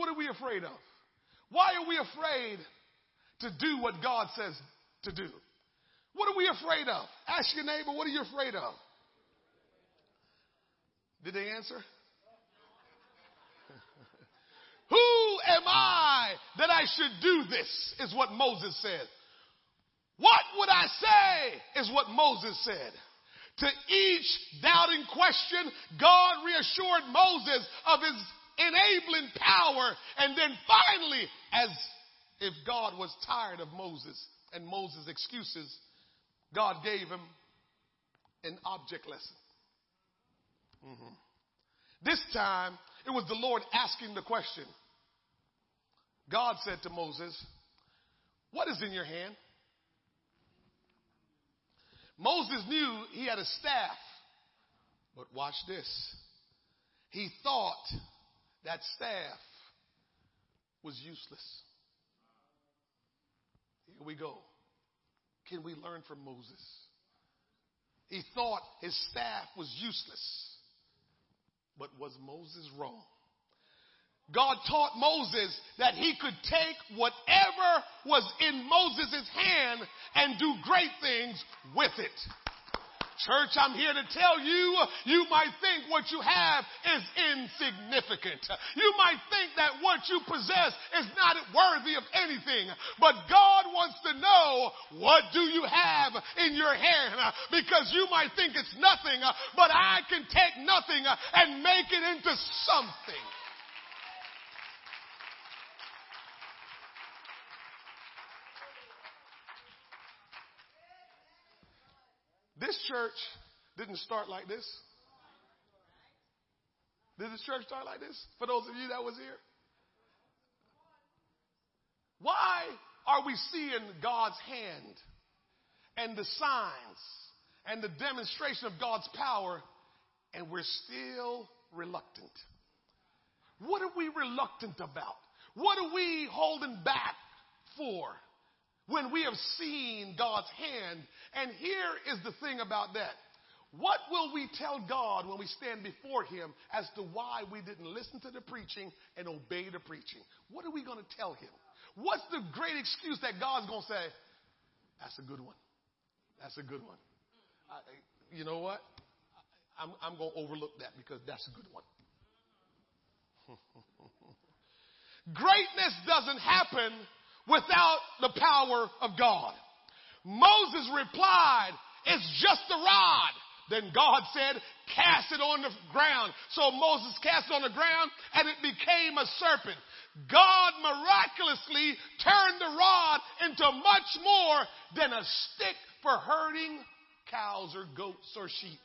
What are we afraid of? Why are we afraid to do what God says to do? What are we afraid of? Ask your neighbor, what are you afraid of? Did they answer? Who am I that I should do this? Is what Moses said. What would I say? Is what Moses said. To each doubting question, God reassured Moses of his enabling power. And then finally, as if God was tired of Moses and Moses' excuses, God gave him an object lesson. Mm-hmm. This time, it was the Lord asking the question. God said to Moses, What is in your hand? Moses knew he had a staff, but watch this. He thought that staff was useless. Here we go. Can we learn from Moses? He thought his staff was useless. But was Moses wrong? God taught Moses that he could take whatever was in Moses' hand and do great things with it. Church, I'm here to tell you, you might think what you have is insignificant. You might think that what you possess is not worthy of anything. But God wants to know, what do you have in your hand? Because you might think it's nothing, but I can take nothing and make it into something. Church didn't start like this. Did this church start like this? For those of you that was here. Why are we seeing God's hand and the signs and the demonstration of God's power and we're still reluctant? What are we reluctant about? What are we holding back for? When we have seen God's hand. And here is the thing about that. What will we tell God when we stand before Him as to why we didn't listen to the preaching and obey the preaching? What are we going to tell Him? What's the great excuse that God's going to say? That's a good one. That's a good one. I, you know what? I'm, I'm going to overlook that because that's a good one. Greatness doesn't happen without the power of God. Moses replied, It's just a rod. Then God said, Cast it on the ground. So Moses cast it on the ground and it became a serpent. God miraculously turned the rod into much more than a stick for herding cows or goats or sheep.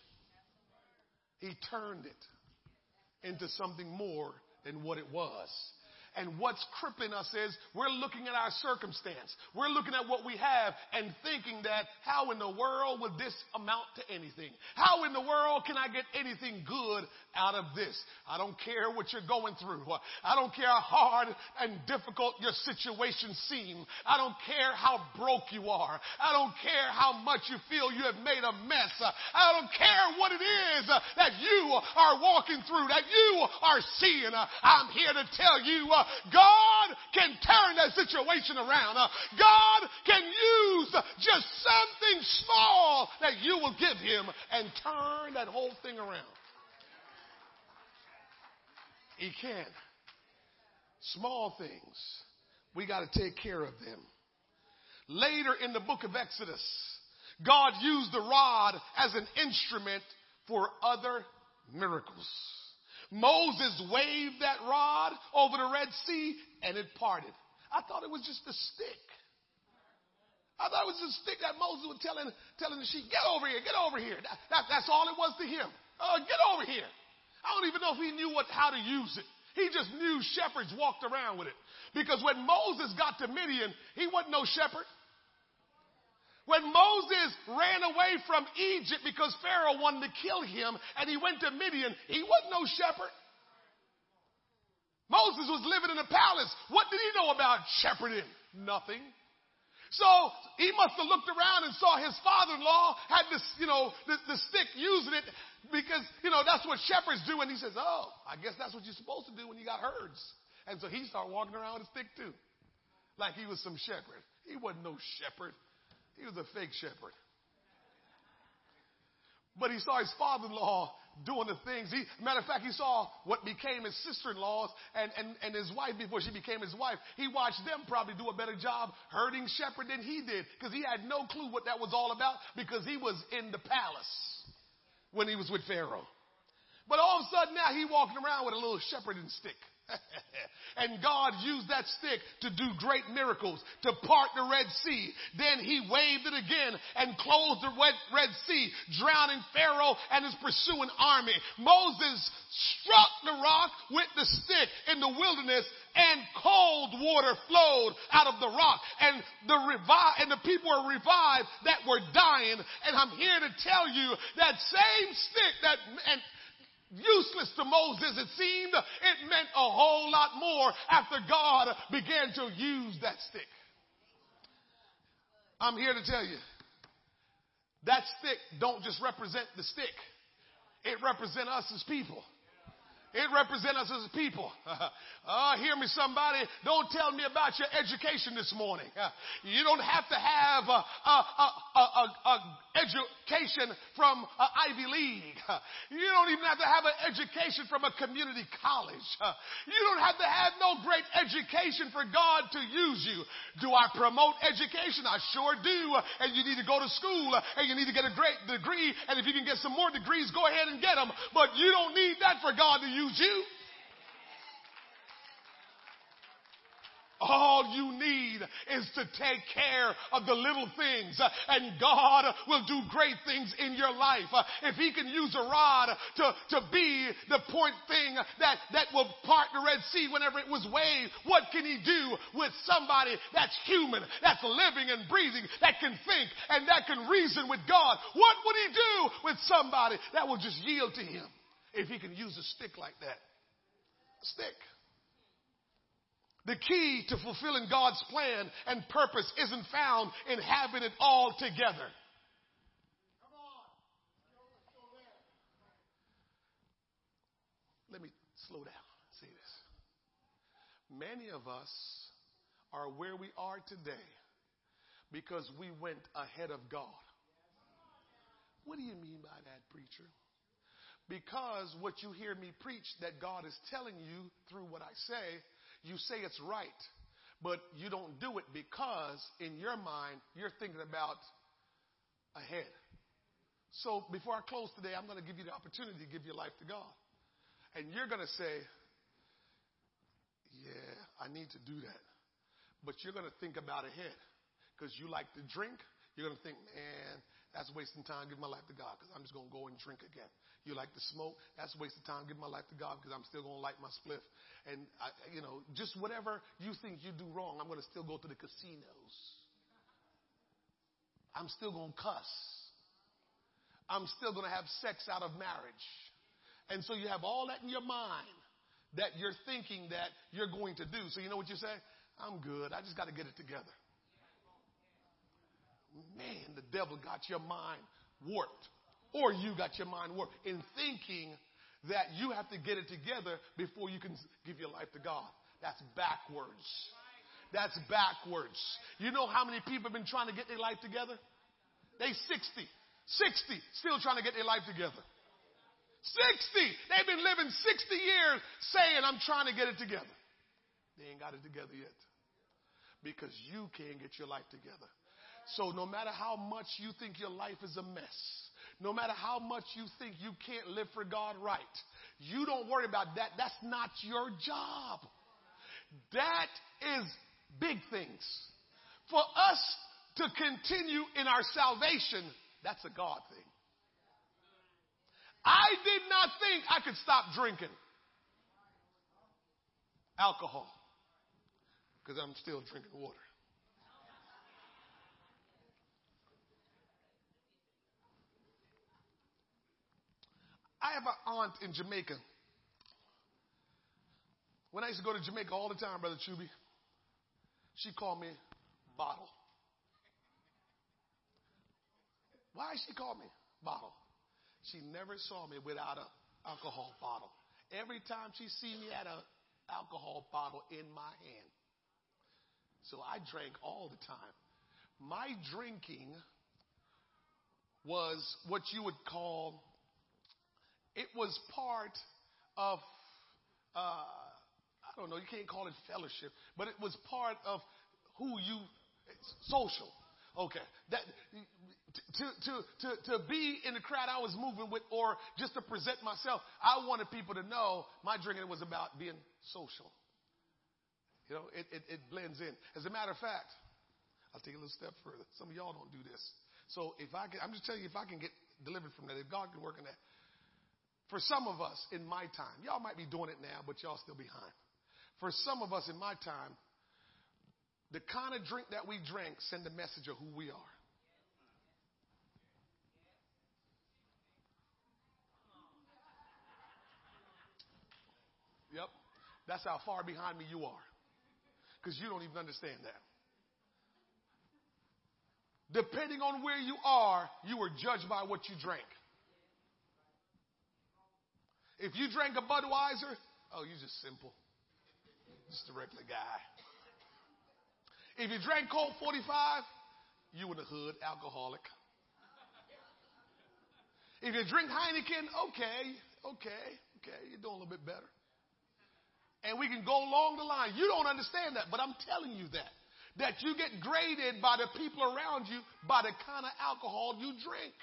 He turned it into something more than what it was. And what's crippling us is we're looking at our circumstance. We're looking at what we have and thinking that how in the world would this amount to anything? How in the world can I get anything good out of this? I don't care what you're going through. I don't care how hard and difficult your situation seems. I don't care how broke you are. I don't care how much you feel you have made a mess. I don't care what it is that you are walking through, that you are seeing. I'm here to tell you God can turn that situation around. Uh, God can use just something small that you will give him and turn that whole thing around. He can. Small things, we got to take care of them. Later in the book of Exodus, God used the rod as an instrument for other miracles. Moses waved that rod over the Red Sea and it parted. I thought it was just a stick. I thought it was a stick that Moses was telling, telling the sheep, get over here, get over here. That, that, that's all it was to him. Uh, get over here. I don't even know if he knew what, how to use it. He just knew shepherds walked around with it. Because when Moses got to Midian, he wasn't no shepherd. When Moses ran away from Egypt because Pharaoh wanted to kill him and he went to Midian, he wasn't no shepherd. Moses was living in a palace. What did he know about shepherding? Nothing. So he must have looked around and saw his father-in-law had this, you know, the, the stick using it because, you know, that's what shepherds do. And he says, oh, I guess that's what you're supposed to do when you got herds. And so he started walking around with a stick too. Like he was some shepherd. He wasn't no shepherd. He was a fake shepherd. But he saw his father-in-law doing the things. He, matter of fact, he saw what became his sister-in-laws and, and, and his wife before she became his wife. He watched them probably do a better job herding shepherd than he did because he had no clue what that was all about because he was in the palace when he was with Pharaoh. But all of a sudden now he walking around with a little shepherding stick. and God used that stick to do great miracles, to part the Red Sea. Then he waved it again and closed the Red Sea, drowning Pharaoh and his pursuing army. Moses struck the rock with the stick in the wilderness and cold water flowed out of the rock and the revive and the people were revived that were dying. And I'm here to tell you that same stick that and useless to Moses, it seemed it meant a whole lot more after God began to use that stick. I'm here to tell you that stick don't just represent the stick. It represents us as people. It represents us as a people. Uh, hear me, somebody. Don't tell me about your education this morning. Uh, you don't have to have a, a, a, a education from an Ivy League. Uh, you don't even have to have an education from a community college. Uh, you don't have to have no great education for God to use you. Do I promote education? I sure do. And you need to go to school and you need to get a great degree. And if you can get some more degrees, go ahead and get them. But you don't need that for God to use you. All you need is to take care of the little things uh, and God will do great things in your life. Uh, If he can use a rod to, to be the point thing that, that will part the Red Sea whenever it was waved, what can he do with somebody that's human, that's living and breathing, that can think and that can reason with God? What would he do with somebody that will just yield to him if he can use a stick like that? A stick. The key to fulfilling God's plan and purpose isn't found in having it all together. Come on. Let me slow down. See this. Many of us are where we are today because we went ahead of God. What do you mean by that, preacher? Because what you hear me preach that God is telling you through what I say, you say it's right, but you don't do it because in your mind you're thinking about ahead. So before I close today, I'm going to give you the opportunity to give your life to God. And you're going to say, yeah, I need to do that. But you're going to think about ahead because you like to drink. You're going to think, man, that's wasting time. Give my life to God because I'm just going to go and drink again. You like to smoke. That's of time. Give my life to God because I'm still going to light my spliff. And, I, you know, just whatever you think you do wrong, I'm going to still go to the casinos. I'm still going to cuss. I'm still going to have sex out of marriage. And so you have all that in your mind that you're thinking that you're going to do. So you know what you say? I'm good. I just got to get it together. Man, the devil got your mind warped. Or you got your mind warped in thinking that you have to get it together before you can give your life to God. That's backwards. That's backwards. You know how many people have been trying to get their life together? They 60, 60, still trying to get their life together. 60. They've been living 60 years saying, I'm trying to get it together. They ain't got it together yet. Because you can't get your life together. So no matter how much you think your life is a mess, no matter how much you think you can't live for God right, you don't worry about that. That's not your job. That is big things. For us to continue in our salvation, that's a God thing. I did not think I could stop drinking alcohol because I'm still drinking water. I have an aunt in Jamaica. When I used to go to Jamaica all the time, Brother Chubby, she called me Bottle. Why she called me Bottle? She never saw me without an alcohol bottle. Every time she see me at an alcohol bottle in my hand. So I drank all the time. My drinking was what you would call it was part of, uh, I don't know, you can't call it fellowship, but it was part of who you, social. Okay. That, to, to, to, to be in the crowd I was moving with or just to present myself, I wanted people to know my drinking was about being social. You know, it, it, it blends in. As a matter of fact, I'll take a little step further. Some of y'all don't do this. So if I can, I'm just telling you, if I can get delivered from that, if God can work in that, for some of us in my time, y'all might be doing it now, but y'all still behind. For some of us in my time, the kind of drink that we drink send a message of who we are. Yep. That's how far behind me you are. Because you don't even understand that. Depending on where you are, you are judged by what you drank. If you drank a Budweiser, oh, you're just simple. Just a regular guy. If you drank Colt 45, you in the hood, alcoholic. If you drink Heineken, okay, okay, okay, you're doing a little bit better. And we can go along the line. You don't understand that, but I'm telling you that. That you get graded by the people around you by the kind of alcohol you drink.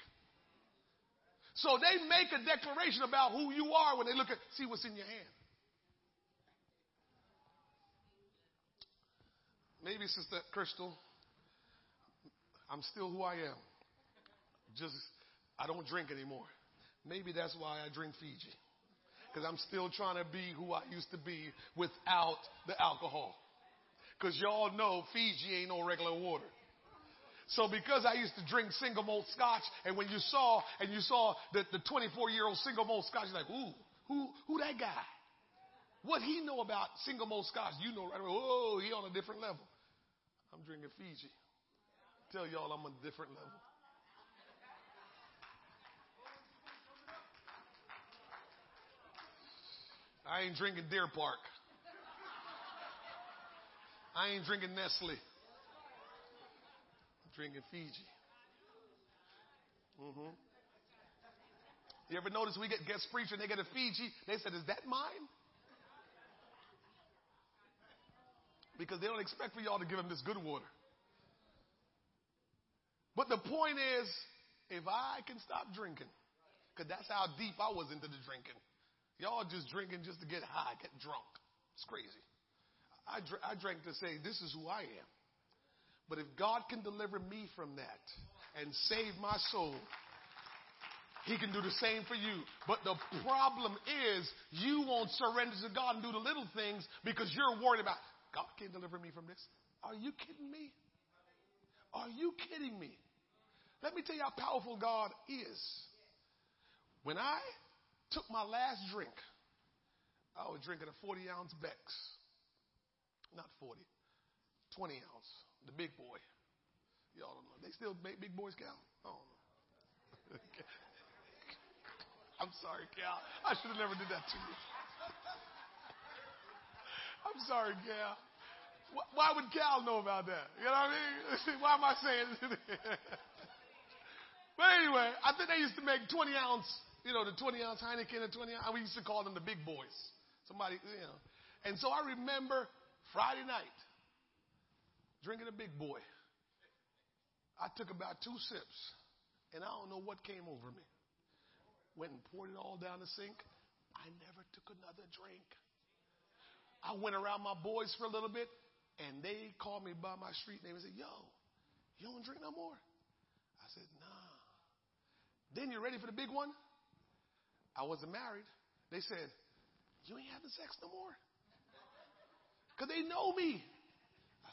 So they make a declaration about who you are when they look at, see what's in your hand. Maybe, Sister Crystal, I'm still who I am. Just, I don't drink anymore. Maybe that's why I drink Fiji. Because I'm still trying to be who I used to be without the alcohol. Because y'all know Fiji ain't no regular water. So because I used to drink single malt scotch, and when you saw and you saw the, the 24 year old single malt scotch, you're like, ooh, who who that guy? What he know about single malt scotch, you know right away. Oh, he on a different level. I'm drinking Fiji. Tell y'all I'm on a different level. I ain't drinking Deer Park. I ain't drinking Nestle. Drinking Fiji. Mm-hmm. You ever notice we get guest preacher and they get a Fiji? They said, "Is that mine?" Because they don't expect for y'all to give them this good water. But the point is, if I can stop drinking, because that's how deep I was into the drinking. Y'all just drinking just to get high, get drunk. It's crazy. I, dr- I drank to say, this is who I am. But if God can deliver me from that and save my soul, he can do the same for you. But the problem is you won't surrender to God and do the little things because you're worried about, God can't deliver me from this. Are you kidding me? Are you kidding me? Let me tell you how powerful God is. When I took my last drink, I was drinking a 40 ounce Beck's. Not 40, 20 ounce, the big boy. Y'all don't know. They still make big boys count? I don't know. I'm sorry, Cal. I should have never did that to you. I'm sorry, Cal. Why would Cal know about that? You know what I mean? Why am I saying this? but anyway, I think they used to make 20 ounce, you know, the 20 ounce Heineken and 20 ounce. We used to call them the big boys. Somebody, you know. And so I remember Friday night drinking a big boy. I took about two sips, and I don't know what came over me. Went and poured it all down the sink. I never took another drink. I went around my boys for a little bit, and they called me by my street name and said, Yo, you don't drink no more? I said, Nah. Then you're ready for the big one? I wasn't married. They said, You ain't having sex no more? Because they know me.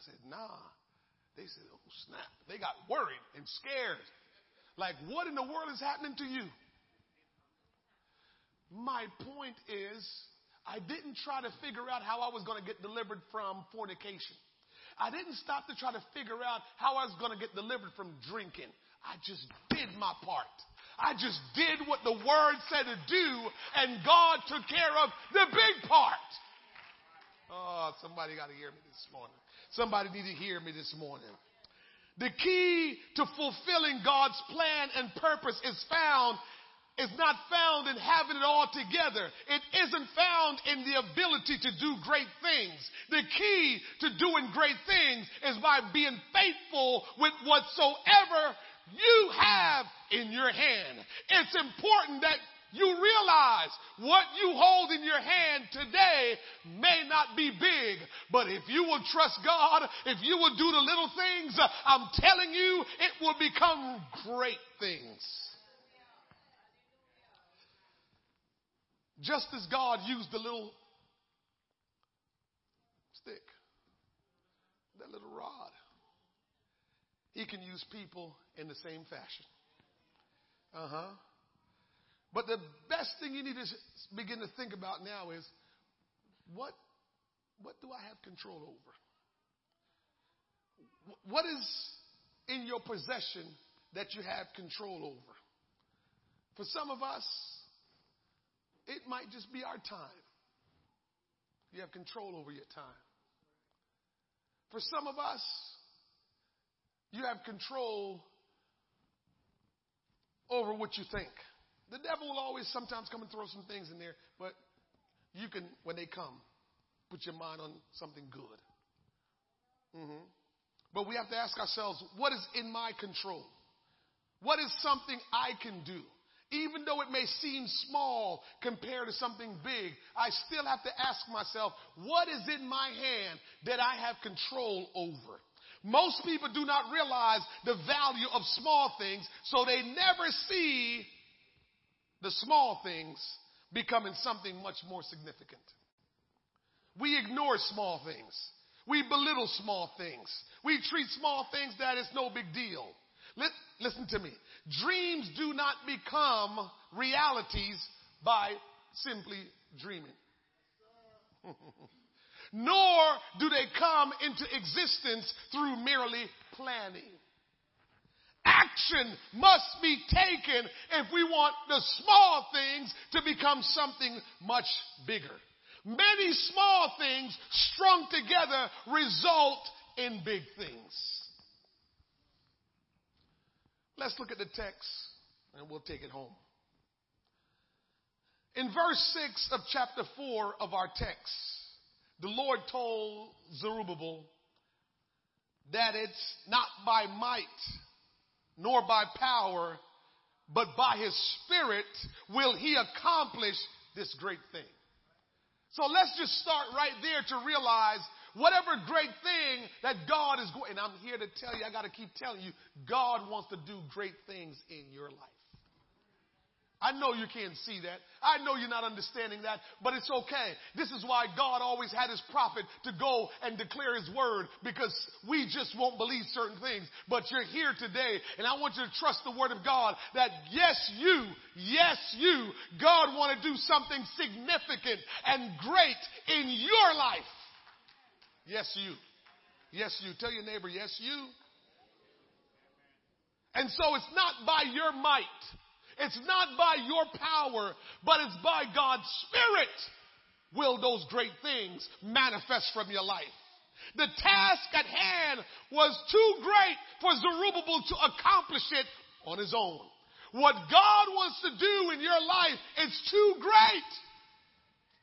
I said, Nah. They said, Oh, snap. They got worried and scared. Like, what in the world is happening to you? My point is, I didn't try to figure out how I was going to get delivered from fornication. I didn't stop to try to figure out how I was going to get delivered from drinking. I just did my part. I just did what the word said to do, and God took care of the big part. Oh, somebody got to hear me this morning. Somebody need to hear me this morning. The key to fulfilling God's plan and purpose is found is not found in having it all together. It isn't found in the ability to do great things. The key to doing great things is by being faithful with whatsoever you have in your hand. It's important that you realize what you hold in your hand today may not be big, but if you will trust God, if you will do the little things, I'm telling you, it will become great things. Just as God used the little stick, that little rod, He can use people in the same fashion. Uh huh. But the best thing you need to begin to think about now is what, what do I have control over? What is in your possession that you have control over? For some of us, it might just be our time. You have control over your time. For some of us, you have control over what you think. The devil will always sometimes come and throw some things in there, but you can, when they come, put your mind on something good. Mm-hmm. But we have to ask ourselves, what is in my control? What is something I can do? Even though it may seem small compared to something big, I still have to ask myself, what is in my hand that I have control over? Most people do not realize the value of small things, so they never see the small things becoming something much more significant. We ignore small things. We belittle small things. We treat small things that is no big deal. Listen to me. Dreams do not become realities by simply dreaming. Nor do they come into existence through merely planning. Action must be taken if we want the small things to become something much bigger. Many small things strung together result in big things. Let's look at the text and we'll take it home. In verse 6 of chapter 4 of our text, the Lord told Zerubbabel that it's not by might nor by power, but by his spirit will he accomplish this great thing. So let's just start right there to realize whatever great thing that God is going, and I'm here to tell you, I got to keep telling you, God wants to do great things in your life. I know you can't see that. I know you're not understanding that, but it's okay. This is why God always had his prophet to go and declare his word because we just won't believe certain things. But you're here today and I want you to trust the word of God that yes, you, yes, you, God want to do something significant and great in your life. Yes, you. Yes, you. Tell your neighbor, yes, you. And so it's not by your might. It's not by your power, but it's by God's Spirit will those great things manifest from your life. The task at hand was too great for Zerubbabel to accomplish it on his own. What God wants to do in your life is too great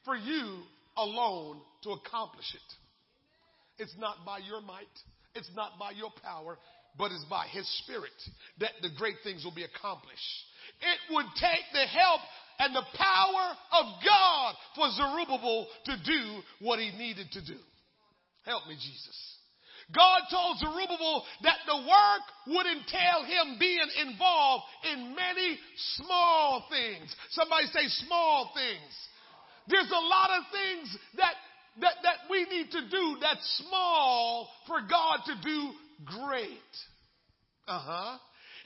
for you alone to accomplish it. It's not by your might. It's not by your power, but it's by His Spirit that the great things will be accomplished. It would take the help and the power of God for Zerubbabel to do what he needed to do. Help me, Jesus. God told Zerubbabel that the work would entail him being involved in many small things. Somebody say small things. There's a lot of things that, that, that we need to do that's small for God to do great. Uh huh.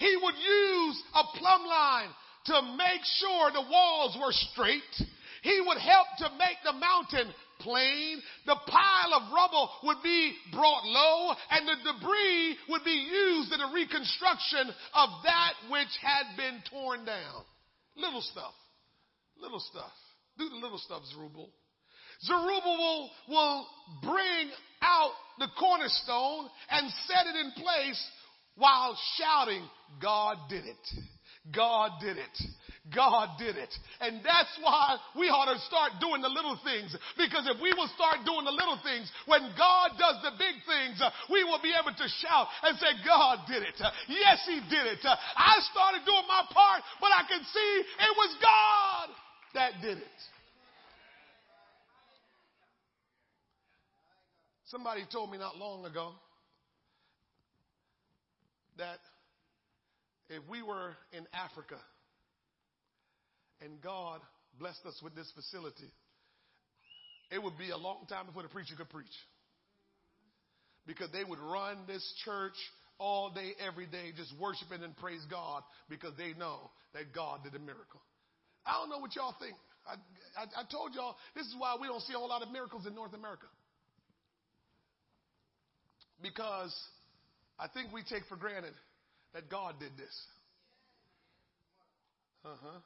He would use a plumb line to make sure the walls were straight. He would help to make the mountain plain. The pile of rubble would be brought low and the debris would be used in the reconstruction of that which had been torn down. Little stuff. Little stuff. Do the little stuff, Zerubbabel. Zerubbabel will bring out the cornerstone and set it in place while shouting, God did it. God did it. God did it. And that's why we ought to start doing the little things. Because if we will start doing the little things, when God does the big things, uh, we will be able to shout and say, God did it. Yes, He did it. I started doing my part, but I can see it was God that did it. Somebody told me not long ago that if we were in Africa and God blessed us with this facility, it would be a long time before the preacher could preach. Because they would run this church all day, every day, just worshiping and praise God because they know that God did a miracle. I don't know what y'all think. I, I, I told y'all this is why we don't see a whole lot of miracles in North America. Because I think we take for granted that God did this. Uh huh.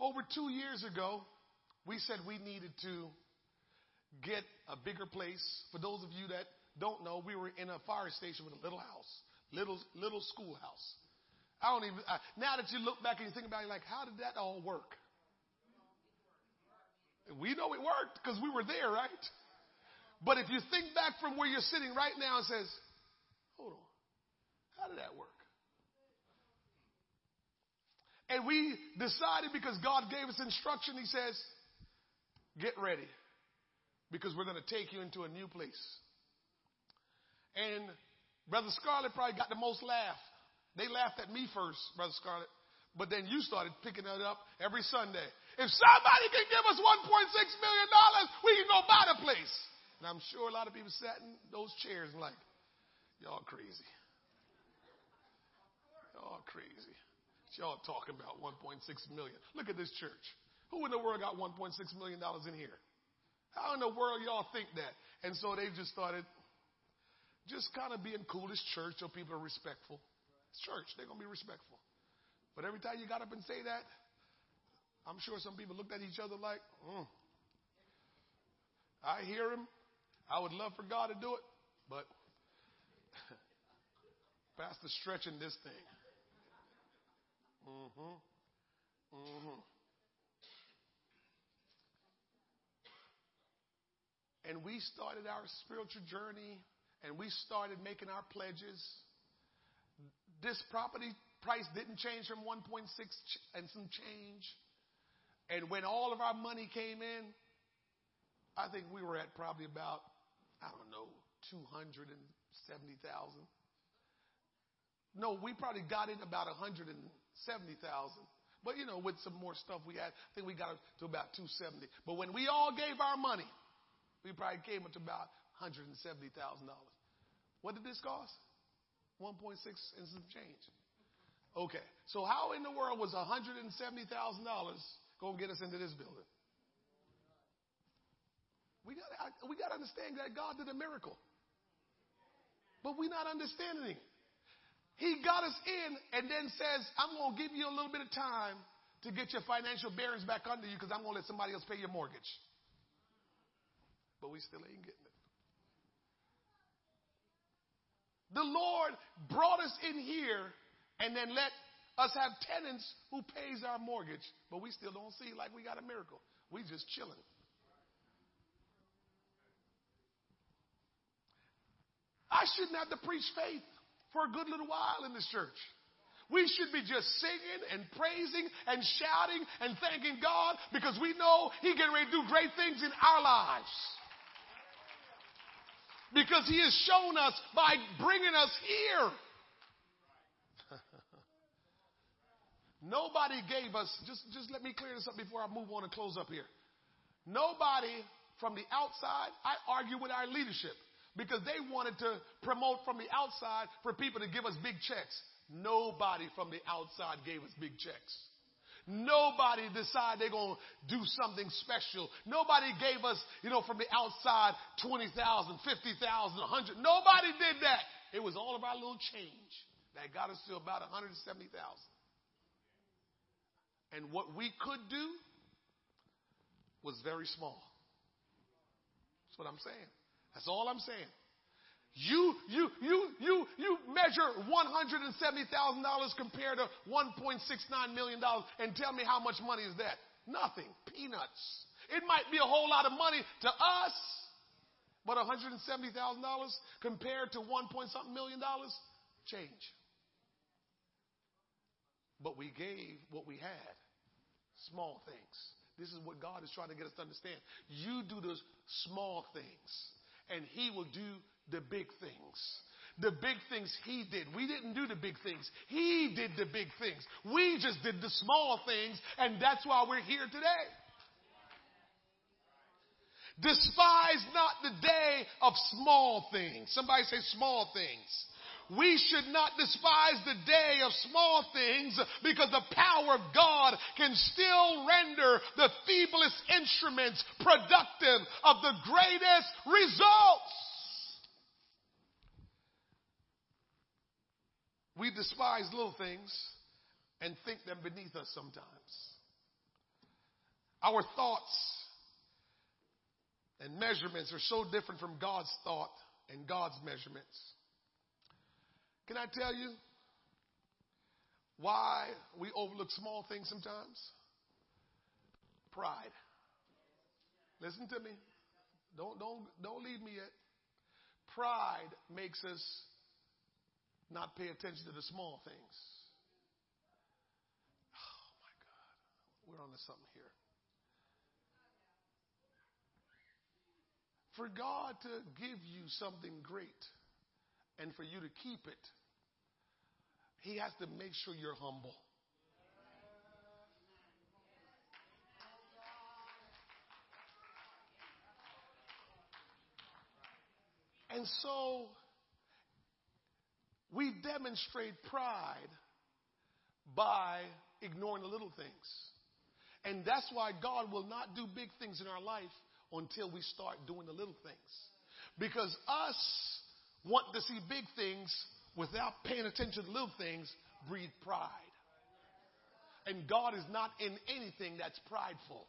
over two years ago, we said we needed to get a bigger place. For those of you that don't know, we were in a fire station with a little house, little little schoolhouse. I don't even. I, now that you look back and you think about it, like, how did that all work? We know it worked because we were there, right? But if you think back from where you're sitting right now and says, hold on, how did that work? And we decided because God gave us instruction, He says, get ready because we're going to take you into a new place. And Brother Scarlett probably got the most laugh. They laughed at me first, Brother Scarlett, but then you started picking it up every Sunday. If somebody can give us $1.6 million, we can go buy the place. And I'm sure a lot of people sat in those chairs and like, y'all crazy. Y'all crazy. Y'all talking about 1.6 million. Look at this church. Who in the world got 1.6 million dollars in here? How in the world y'all think that? And so they just started just kind of being cool as church so people are respectful. It's church. They're going to be respectful. But every time you got up and say that, I'm sure some people looked at each other like, mm. I hear him. I would love for God to do it, but Pastor stretching this thing. Mm-hmm. Mm-hmm. And we started our spiritual journey and we started making our pledges. This property price didn't change from 1.6 and some change. And when all of our money came in, I think we were at probably about, I don't know, 270,000. No, we probably got in about 170,000. But you know, with some more stuff we had, I think we got to about 270. But when we all gave our money, we probably came up to about $170,000. What did this cost? 1.6 and some change. Okay, so how in the world was $170,000 going to get us into this building? We got we got to understand that God did a miracle, but we're not understanding. He got us in and then says, "I'm going to give you a little bit of time to get your financial bearings back under you because I'm going to let somebody else pay your mortgage." But we still ain't getting it. The Lord brought us in here and then let us have tenants who pays our mortgage, but we still don't see like we got a miracle. We just chilling. I shouldn't have to preach faith for a good little while in this church. We should be just singing and praising and shouting and thanking God because we know He getting ready do great things in our lives. Because He has shown us by bringing us here. Nobody gave us, just, just let me clear this up before I move on and close up here. Nobody from the outside, I argue with our leadership because they wanted to promote from the outside for people to give us big checks. Nobody from the outside gave us big checks. Nobody decided they're going to do something special. Nobody gave us, you know, from the outside 20,000, 50,000, 100. Nobody did that. It was all of our little change that got us to about 170,000. And what we could do was very small. That's what I'm saying. That's all I'm saying. You, you, you, you, you measure $170,000 compared to $1.69 million and tell me how much money is that? Nothing. Peanuts. It might be a whole lot of money to us, but $170,000 compared to one point something million dollars, change. But we gave what we had. Small things. This is what God is trying to get us to understand. You do the small things and he will do the big things. The big things he did. We didn't do the big things. He did the big things. We just did the small things, and that's why we're here today. Despise not the day of small things. Somebody say small things we should not despise the day of small things because the power of God can still render the feeblest instruments productive of the greatest results. We despise little things and think them beneath us sometimes. Our thoughts and measurements are so different from God's thought and God's measurements. Can I tell you why we overlook small things sometimes? Pride. Listen to me. Don't, don't, don't leave me yet. Pride makes us not pay attention to the small things. Oh my God. We're on to something here. For God to give you something great and for you to keep it, He has to make sure you're humble. And so we demonstrate pride by ignoring the little things. And that's why God will not do big things in our life until we start doing the little things. Because us want to see big things without paying attention to little things breed pride. And God is not in anything that's prideful.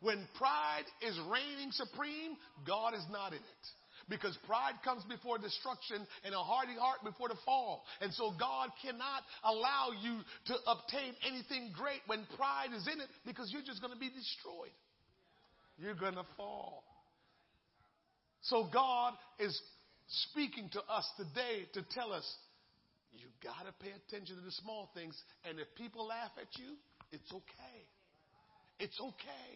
When pride is reigning supreme, God is not in it. Because pride comes before destruction and a hardy heart before the fall. And so God cannot allow you to obtain anything great when pride is in it because you're just going to be destroyed. You're going to fall. So God is speaking to us today to tell us you got to pay attention to the small things. And if people laugh at you, it's okay. It's okay.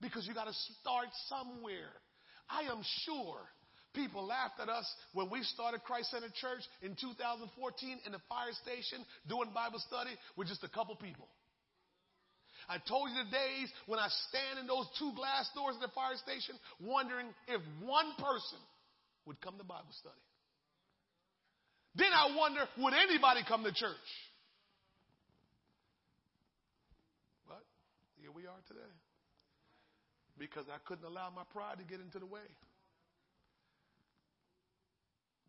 Because you got to start somewhere. I am sure People laughed at us when we started Christ Center Church in 2014 in the fire station doing Bible study with just a couple people. I told you the days when I stand in those two glass doors at the fire station wondering if one person would come to Bible study. Then I wonder, would anybody come to church? But here we are today. Because I couldn't allow my pride to get into the way.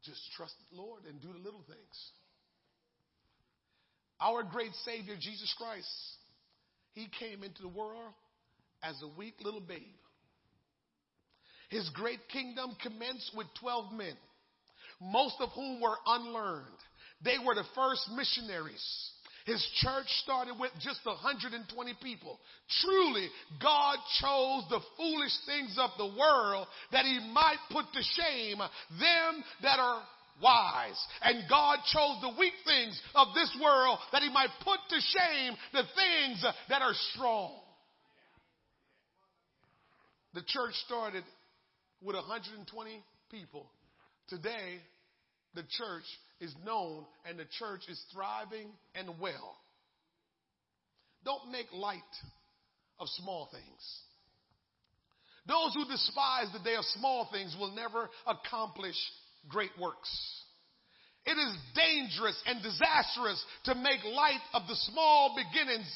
Just trust the Lord and do the little things. Our great Savior, Jesus Christ, He came into the world as a weak little babe. His great kingdom commenced with 12 men, most of whom were unlearned. They were the first missionaries. His church started with just 120 people. Truly, God chose the foolish things of the world that he might put to shame them that are wise. And God chose the weak things of this world that he might put to shame the things that are strong. The church started with 120 people. Today, the church is known and the church is thriving and well. Don't make light of small things. Those who despise the day of small things will never accomplish great works. It is dangerous and disastrous to make light of the small beginnings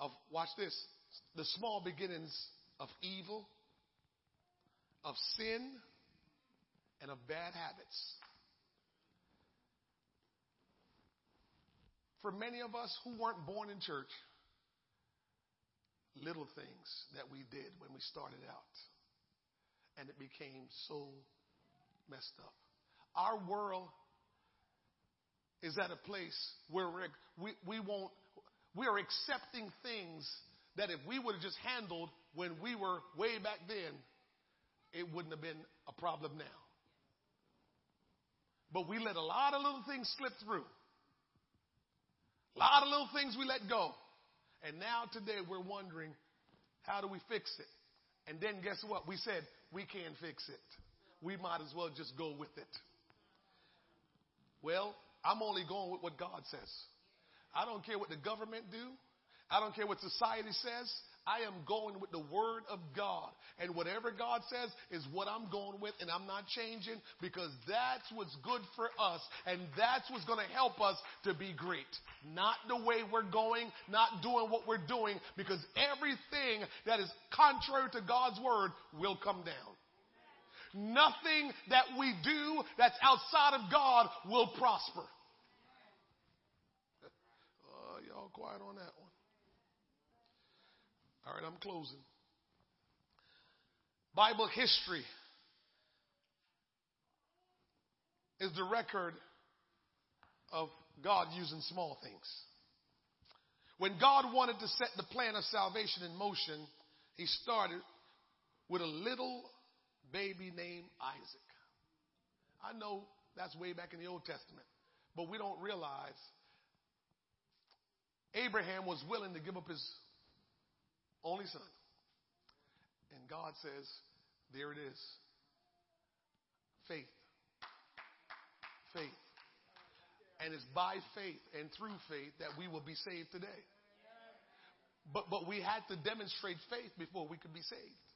of, watch this, the small beginnings of evil, of sin, and of bad habits. For many of us who weren't born in church, little things that we did when we started out, and it became so messed up. Our world is at a place where we, we won't, we are accepting things that if we would have just handled when we were way back then, it wouldn't have been a problem now. But we let a lot of little things slip through. A lot of little things we let go. And now today we're wondering, how do we fix it? And then guess what? We said, we can't fix it. We might as well just go with it. Well, I'm only going with what God says. I don't care what the government do. I don't care what society says. I am going with the word of God. And whatever God says is what I'm going with, and I'm not changing because that's what's good for us, and that's what's going to help us to be great. Not the way we're going, not doing what we're doing, because everything that is contrary to God's word will come down. Nothing that we do that's outside of God will prosper. Oh, y'all quiet on that. All right, I'm closing. Bible history is the record of God using small things. When God wanted to set the plan of salvation in motion, he started with a little baby named Isaac. I know that's way back in the Old Testament, but we don't realize Abraham was willing to give up his only son. And God says, there it is. Faith. Faith. And it's by faith and through faith that we will be saved today. But, but we had to demonstrate faith before we could be saved.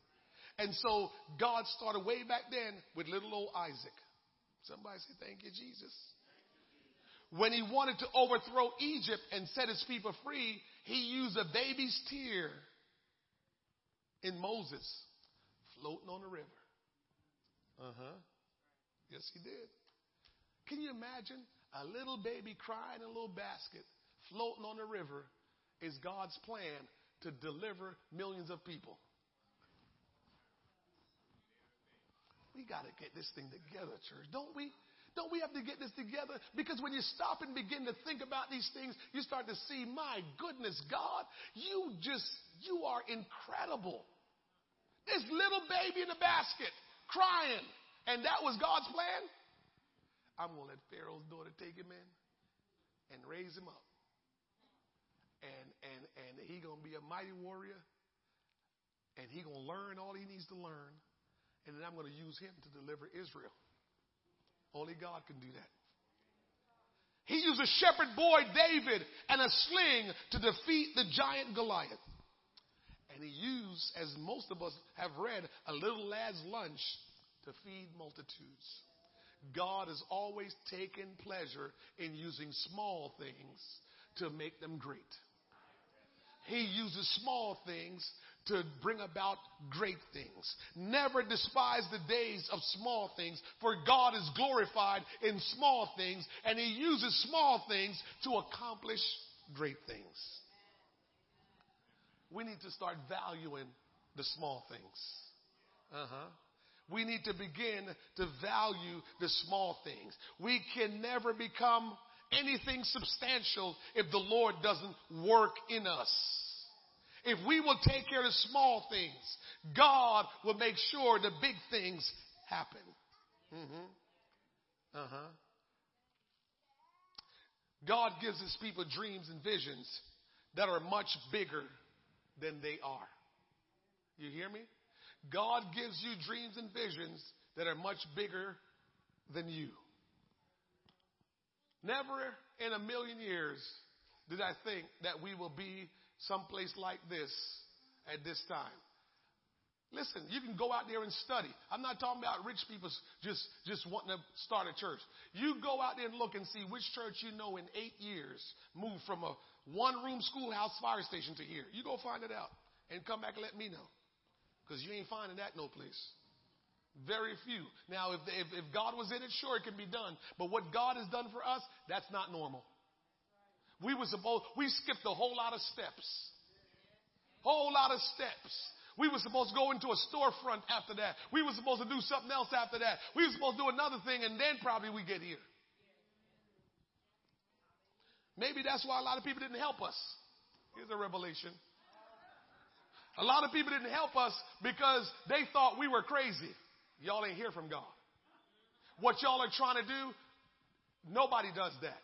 And so God started way back then with little old Isaac. Somebody say, Thank you, Jesus. When he wanted to overthrow Egypt and set his people free, he used a baby's tear in Moses floating on the river. Uh huh. Yes, he did. Can you imagine a little baby crying in a little basket floating on the river is God's plan to deliver millions of people? We got to get this thing together, church, don't we? Don't we have to get this together? Because when you stop and begin to think about these things, you start to see, my goodness, God, you just, you are incredible. This little baby in the basket crying. And that was God's plan? I'm going to let Pharaoh's daughter take him in and raise him up. And, and, and he going to be a mighty warrior. And he going to learn all he needs to learn. And then I'm going to use him to deliver Israel. Only God can do that. He used a shepherd boy, David, and a sling to defeat the giant Goliath. And he used, as most of us have read, a little lad's lunch to feed multitudes. God has always taken pleasure in using small things to make them great. He uses small things to bring about great things. Never despise the days of small things, for God is glorified in small things, and He uses small things to accomplish great things. We need to start valuing the small things. Uh huh. We need to begin to value the small things. We can never become anything substantial if the Lord doesn't work in us. If we will take care of small things, God will make sure the big things happen. Mm-hmm. Uh huh. God gives his people dreams and visions that are much bigger than they are. You hear me? God gives you dreams and visions that are much bigger than you. Never in a million years did I think that we will be someplace like this at this time. Listen, you can go out there and study. I'm not talking about rich people just, just wanting to start a church. You go out there and look and see which church you know in eight years moved from a one room schoolhouse fire station to here. You go find it out and come back and let me know. Because you ain't finding that no place. Very few. Now, if, if, if God was in it, sure, it can be done. But what God has done for us, that's not normal. We were supposed, we skipped a whole lot of steps. Whole lot of steps. We were supposed to go into a storefront after that. We were supposed to do something else after that. We were supposed to do another thing and then probably we get here. Maybe that's why a lot of people didn't help us. Here's a revelation. A lot of people didn't help us because they thought we were crazy. Y'all ain't hear from God. What y'all are trying to do, nobody does that.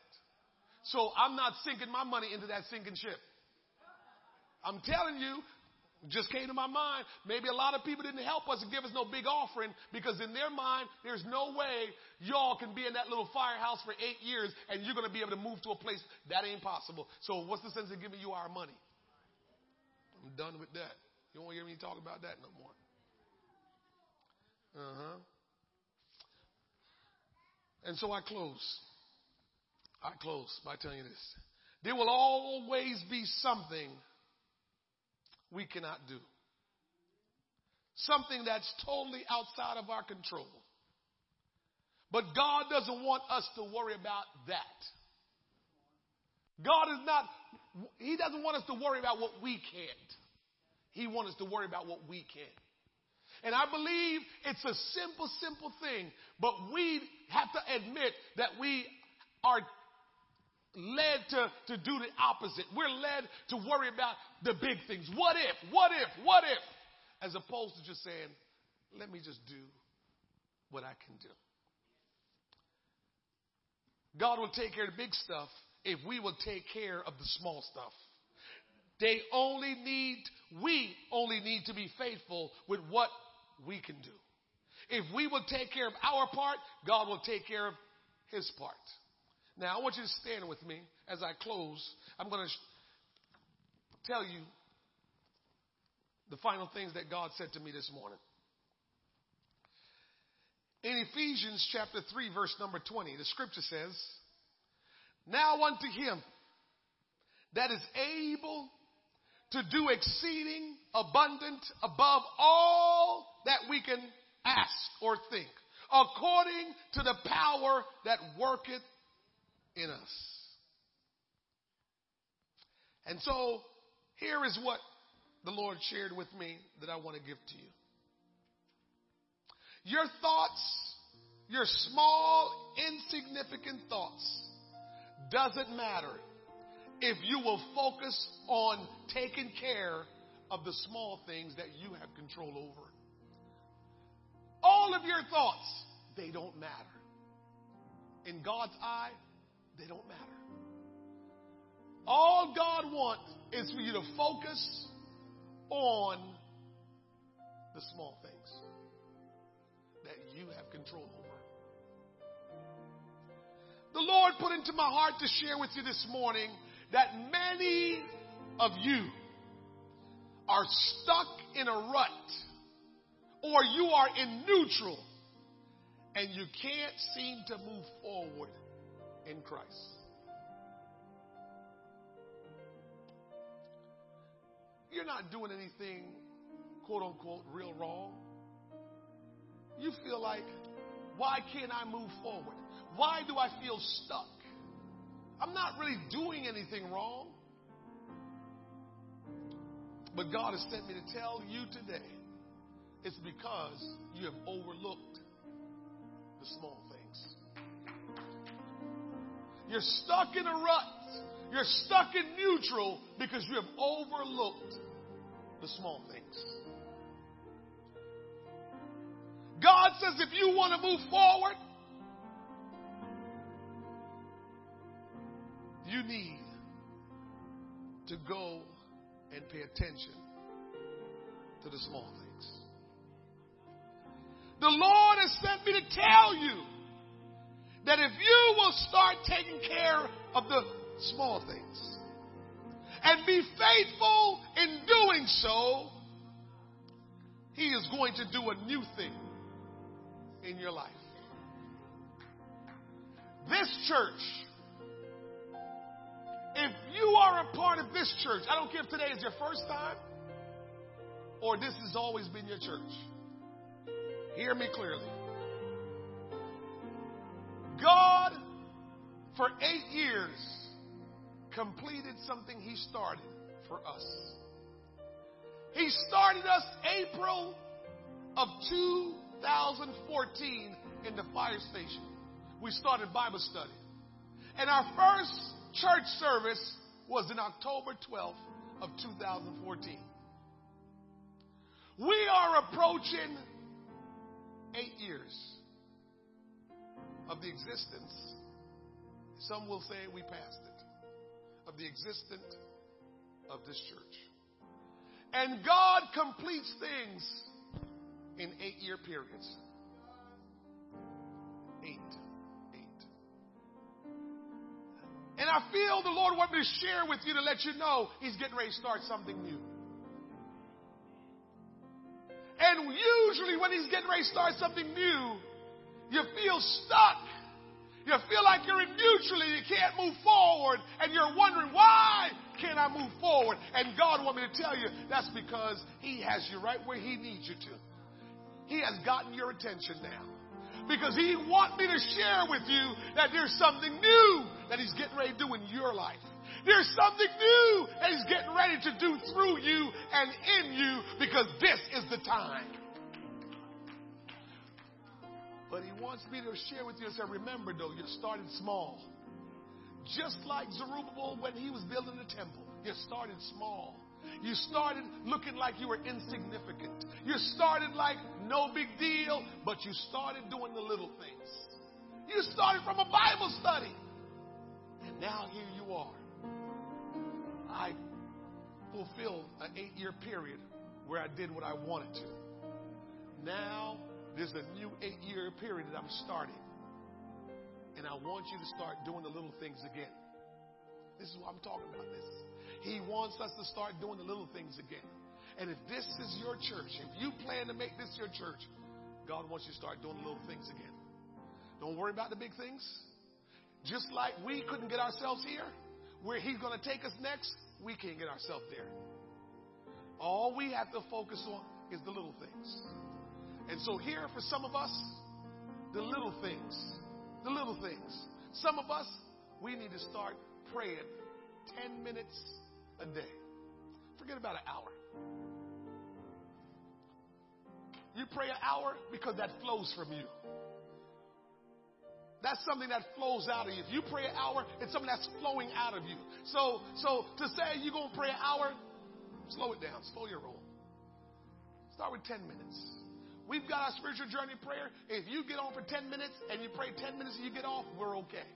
So I'm not sinking my money into that sinking ship. I'm telling you, just came to my mind. Maybe a lot of people didn't help us and give us no big offering because in their mind, there's no way y'all can be in that little firehouse for eight years and you're going to be able to move to a place that ain't possible. So what's the sense of giving you our money? I'm done with that. You won't hear me talk about that no more. Uh huh. And so I close. I close by telling you this. There will always be something we cannot do. Something that's totally outside of our control. But God doesn't want us to worry about that. God is not, He doesn't want us to worry about what we can't. He wants us to worry about what we can. And I believe it's a simple, simple thing, but we have to admit that we are led to, to do the opposite. We're led to worry about the big things. What if? What if? What if? As opposed to just saying, let me just do what I can do. God will take care of the big stuff if we will take care of the small stuff. They only need, we only need to be faithful with what we can do. If we will take care of our part, God will take care of his part. Now, I want you to stand with me as I close. I'm going to tell you the final things that God said to me this morning. In Ephesians chapter 3, verse number 20, the scripture says, Now unto him that is able to do exceeding abundant above all that we can ask or think, according to the power that worketh in us. And so here is what the Lord shared with me that I want to give to you. Your thoughts, your small, insignificant thoughts, doesn't matter if you will focus on taking care of the small things that you have control over. All of your thoughts, they don't matter. In God's eye, they don't matter. All God wants is for you to focus on the small things that you have control over. The Lord put into my heart to share with you this morning that many of you are stuck in a rut or you are in neutral and you can't seem to move forward in Christ. You're not doing anything, quote unquote, real wrong. You feel like, why can't I move forward? Why do I feel stuck? I'm not really doing anything wrong. But God has sent me to tell you today it's because you have overlooked the small things. You're stuck in a rut. You're stuck in neutral because you have overlooked the small things. God says if you want to move forward, you need to go and pay attention to the small things. The Lord has sent me to tell you that if you will start taking care of the small things and be faithful in doing so, He is going to do a new thing in your life. This church, if you are a part of this church, I don't care if today is your first time or this has always been your church. Hear me clearly. God, for eight years, completed something He started for us. He started us April of 2014 in the fire station. We started Bible study. And our first church service was in October 12th of 2014. We are approaching eight years of the existence. Some will say we passed it. Of the existence of this church. And God completes things in eight year periods. Eight. Eight. And I feel the Lord wants me to share with you to let you know He's getting ready to start something new. And usually when He's getting ready to start something new, you feel stuck. You feel like you're in neutral and you can't move forward and you're wondering why can't I move forward? And God wants me to tell you that's because He has you right where He needs you to. He has gotten your attention now. Because He wants me to share with you that there's something new that He's getting ready to do in your life. There's something new that He's getting ready to do through you and in you because this is the time. But He wants me to share with you and say, remember though, you started small. Just like Zerubbabel when he was building the temple, you started small. You started looking like you were insignificant. You started like no big deal, but you started doing the little things. You started from a Bible study. And now here you are. I fulfilled an eight year period where I did what I wanted to. Now there's a new eight year period that I'm starting. And I want you to start doing the little things again. This is what I'm talking about. This. He wants us to start doing the little things again. And if this is your church, if you plan to make this your church, God wants you to start doing the little things again. Don't worry about the big things. Just like we couldn't get ourselves here, where He's going to take us next, we can't get ourselves there. All we have to focus on is the little things. And so, here for some of us, the little things, the little things. Some of us, we need to start praying 10 minutes a day. Forget about an hour. You pray an hour because that flows from you. That's something that flows out of you. If you pray an hour, it's something that's flowing out of you. So, so to say you're going to pray an hour, slow it down. Slow your roll. Start with 10 minutes. We've got our spiritual journey prayer. If you get on for 10 minutes and you pray 10 minutes and you get off, we're okay.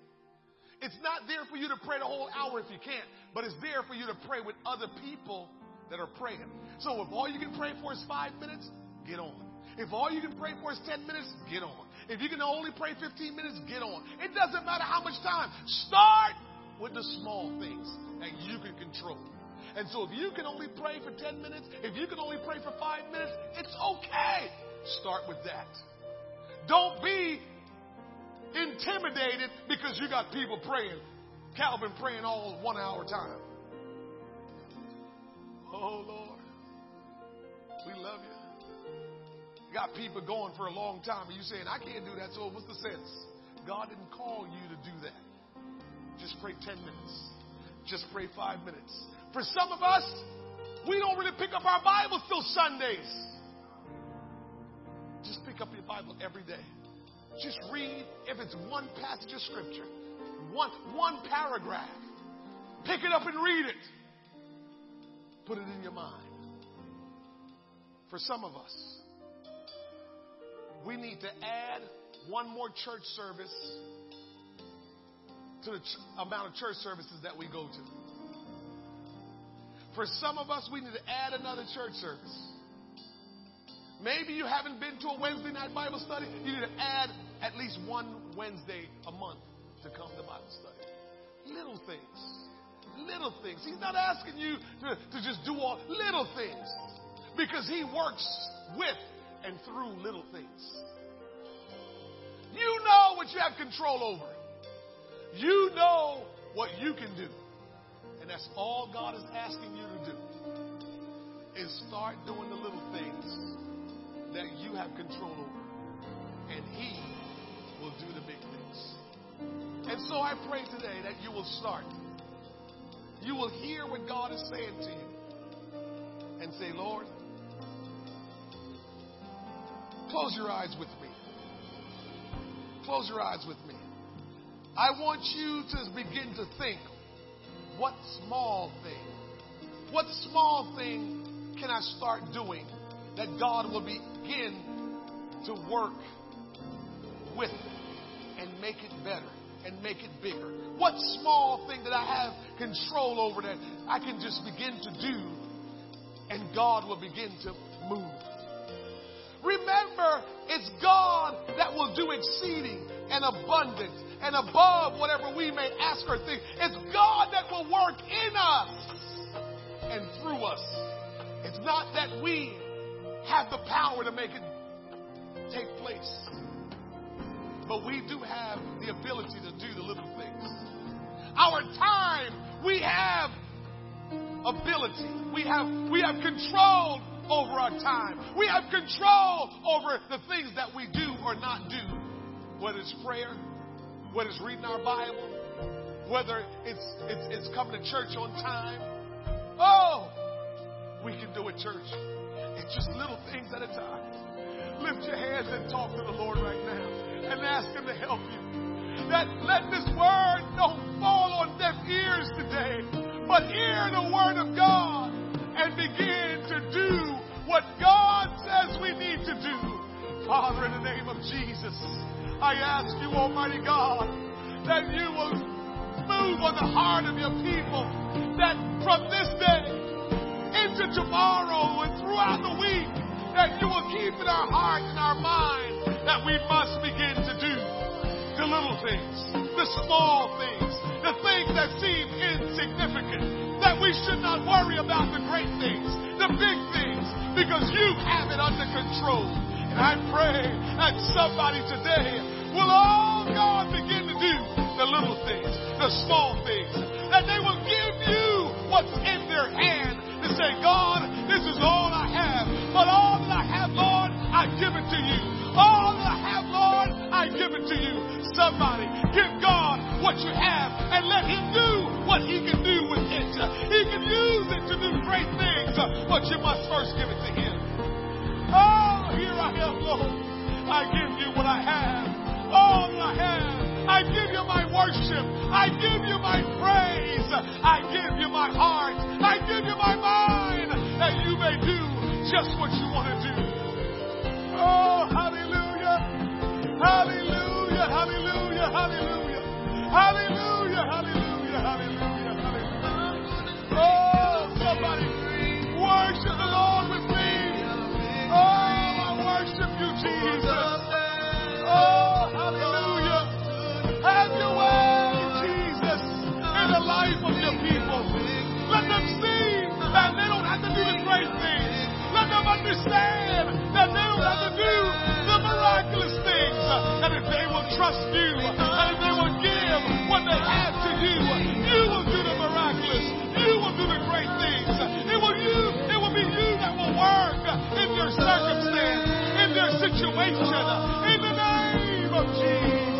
It's not there for you to pray the whole hour if you can't, but it's there for you to pray with other people that are praying. So if all you can pray for is five minutes, get on. If all you can pray for is 10 minutes, get on. If you can only pray 15 minutes, get on. It doesn't matter how much time. Start with the small things that you can control. And so if you can only pray for 10 minutes, if you can only pray for five minutes, it's okay. Start with that. Don't be intimidated because you got people praying. Calvin praying all one hour time. Oh, Lord. We love you. You got people going for a long time, and you saying, I can't do that, so what's the sense? God didn't call you to do that. Just pray 10 minutes. Just pray five minutes. For some of us, we don't really pick up our Bibles till Sundays. Just pick up your Bible every day. Just read, if it's one passage of scripture, one, one paragraph. Pick it up and read it. Put it in your mind. For some of us, we need to add one more church service to the ch- amount of church services that we go to. For some of us, we need to add another church service. Maybe you haven't been to a Wednesday night Bible study. You need to add at least one Wednesday a month to come to Bible study. Little things. Little things. He's not asking you to, to just do all little things because He works with and through little things. You know what you have control over. You know what you can do. And that's all God is asking you to do. Is start doing the little things that you have control over. And He will do the big things. And so I pray today that you will start. You will hear what God is saying to you. And say, Lord, close your eyes with me. Close your eyes with me. I want you to begin to think what small thing, what small thing can I start doing that God will begin to work with and make it better and make it bigger? What small thing that I have control over that I can just begin to do and God will begin to move? Remember, it's God that will do exceeding and abundant and above whatever we may ask or think. It's God that will work in us and through us. It's not that we have the power to make it take place, but we do have the ability to do the little things. Our time, we have ability. We have we have control over our time. We have control over the things that we do or not do, whether it's prayer, whether it's reading our Bible, whether it's, it's, it's coming to church on time. Oh, we can do it, church. It's just little things at a time. Lift your hands and talk to the Lord right now and ask Him to help you. That let this word don't fall on deaf ears today, but hear the word of God and begin to do what God says we need to do. Father, in the name of Jesus, I ask you, Almighty God, that you will move on the heart of your people, that from this day into tomorrow and throughout the week, that you will keep in our heart and our mind that we must begin to do the little things, the small things, the things that seem insignificant, that we should not worry about the great things, the big things, because you have it under control. And I pray that somebody today will all God begin to do the little things, the small things, that they will give you what's in their hand to say, God, this is all I have. But all that I have, Lord, I give it to you. All that I have, Lord, I give it to you. Somebody, give God what you have and let Him do what He can do with it. He can use it to do great things, but you must first give it to Him. Oh, here I am, Lord. I give you what I have. All that I have. I give you my worship. I give you my praise. I give you my heart. I give you my mind that you may do just what you want to do. Oh, hallelujah. Hallelujah. Hallelujah. Hallelujah. Hallelujah. Hallelujah. Hallelujah. Hallelujah. Oh, somebody worship Have your way, Jesus, in the life of your people. Let them see that they don't have to do the great things. Let them understand that they don't have to do the miraculous things. And if they will trust you, and if they will give what they have to you, you will do the miraculous. You will do the great things. It will you, it will be you that will work in their circumstance, in their situation, in the name of Jesus.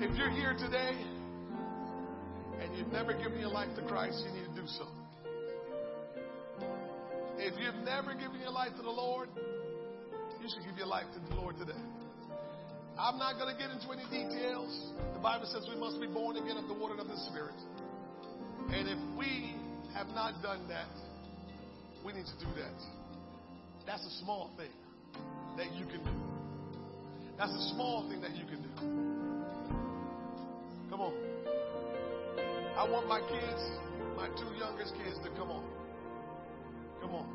If you're here today and you've never given your life to Christ, you need to do so. If you've never given your life to the Lord, you should give your life to the Lord today. I'm not going to get into any details. The Bible says we must be born again of the water and of the Spirit. And if we have not done that, we need to do that. That's a small thing that you can do. That's a small thing that you can do. Come on. I want my kids, my two youngest kids, to come on. Come on.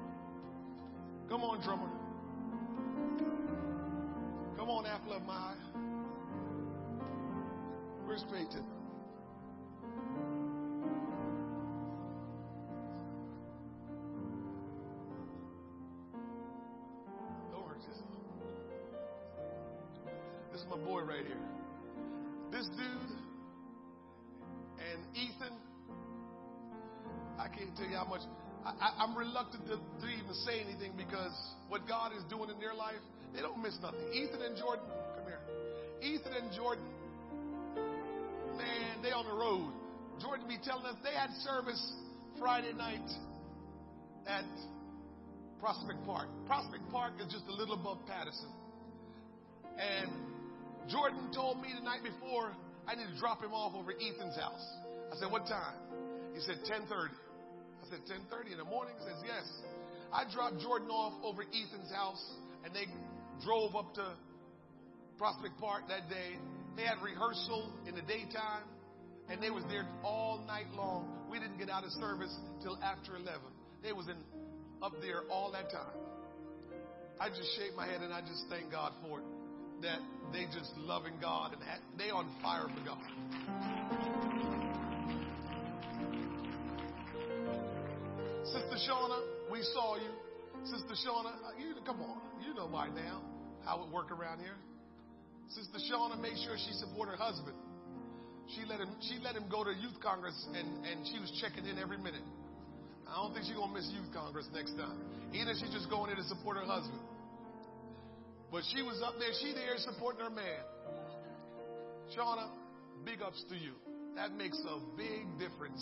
Come on, drummer. Come on, apple of my Peyton? Don't. This is my boy right here. This dude and Ethan, I can't tell you how much. I, I'm reluctant to, to even say anything because what God is doing in their life, they don't miss nothing. Ethan and Jordan, come here. Ethan and Jordan, man, they on the road. Jordan be telling us they had service Friday night at Prospect Park. Prospect Park is just a little above Paterson. And Jordan told me the night before I need to drop him off over Ethan's house. I said, what time? He said, 1030. I said, 1030 in the morning? He says, yes. I dropped Jordan off over Ethan's house and they drove up to Prospect Park that day. They had rehearsal in the daytime and they was there all night long. We didn't get out of service till after 11. They was in up there all that time. I just shake my head and I just thank God for it. That they just loving God and they on fire for God. Sister Shauna, we saw you. Sister Shauna, uh, you come on. You know by now how it work around here. Sister Shauna made sure she support her husband. She let him she let him go to youth congress and, and she was checking in every minute. I don't think she's gonna miss youth congress next time. Either she's just going there to support her husband. But she was up there, she there supporting her man. Shauna, big ups to you. That makes a big difference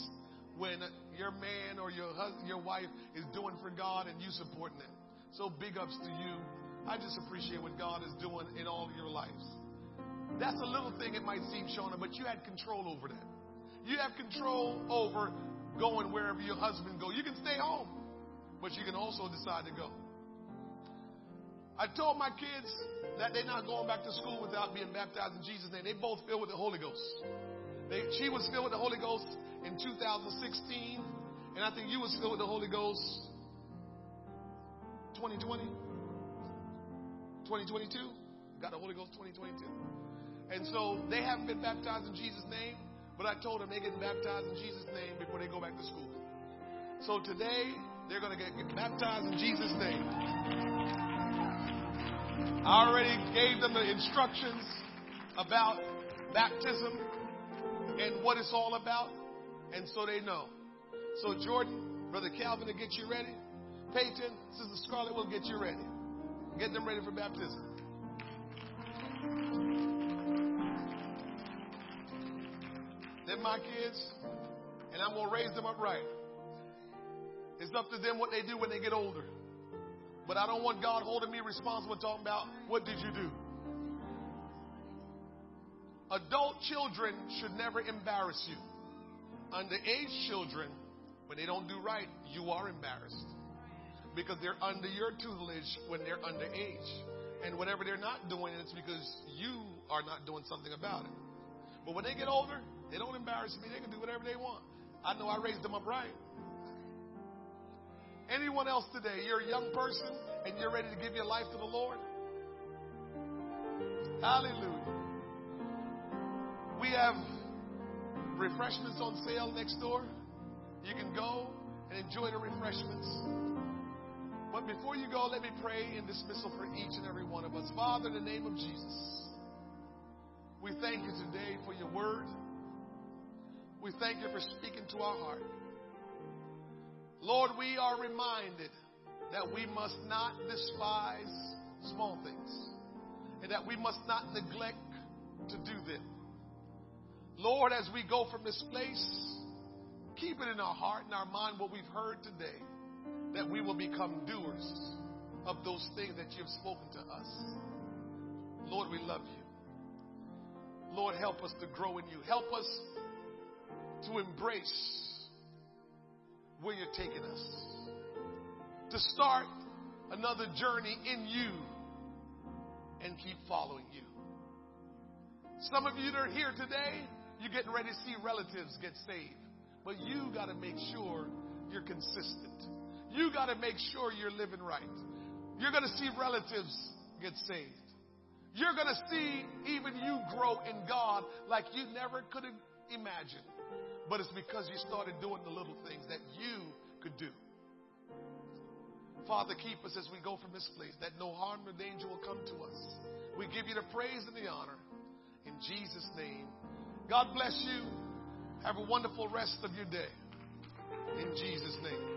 when your man or your husband, your wife is doing for God and you supporting them. So big ups to you. I just appreciate what God is doing in all your lives. That's a little thing it might seem, Shauna, but you had control over that. You have control over going wherever your husband go. You can stay home, but you can also decide to go. I told my kids that they're not going back to school without being baptized in Jesus' name. They both filled with the Holy Ghost. They, she was filled with the Holy Ghost in 2016, and I think you was filled with the Holy Ghost 2020, 2022. Got the Holy Ghost 2022. And so they haven't been baptized in Jesus' name, but I told them they get baptized in Jesus' name before they go back to school. So today, they're going to get, get baptized in Jesus' name. I already gave them the instructions about baptism and what it's all about, and so they know. So, Jordan, Brother Calvin to get you ready. Peyton, Sister Scarlett will get you ready. Get them ready for baptism. They're my kids, and I'm going to raise them up right. It's up to them what they do when they get older. But I don't want God holding me responsible talking about what did you do. Adult children should never embarrass you. Underage children, when they don't do right, you are embarrassed. Because they're under your tutelage when they're underage. And whatever they're not doing, it's because you are not doing something about it. But when they get older, they don't embarrass me. They can do whatever they want. I know I raised them up right. Anyone else today, you're a young person and you're ready to give your life to the Lord? Hallelujah. We have refreshments on sale next door. You can go and enjoy the refreshments. But before you go, let me pray in dismissal for each and every one of us. Father, in the name of Jesus, we thank you today for your word. We thank you for speaking to our heart. Lord, we are reminded that we must not despise small things and that we must not neglect to do them. Lord, as we go from this place, keep it in our heart and our mind what we've heard today, that we will become doers of those things that you have spoken to us. Lord, we love you. Lord, help us to grow in you. Help us to embrace where you're taking us. To start another journey in you and keep following you. Some of you that are here today, you're getting ready to see relatives get saved. But you got to make sure you're consistent. You got to make sure you're living right. You're going to see relatives get saved. You're going to see even you grow in God like you never could have imagined. But it's because you started doing the little things that you could do. Father, keep us as we go from this place, that no harm or danger will come to us. We give you the praise and the honor. In Jesus' name. God bless you. Have a wonderful rest of your day. In Jesus' name.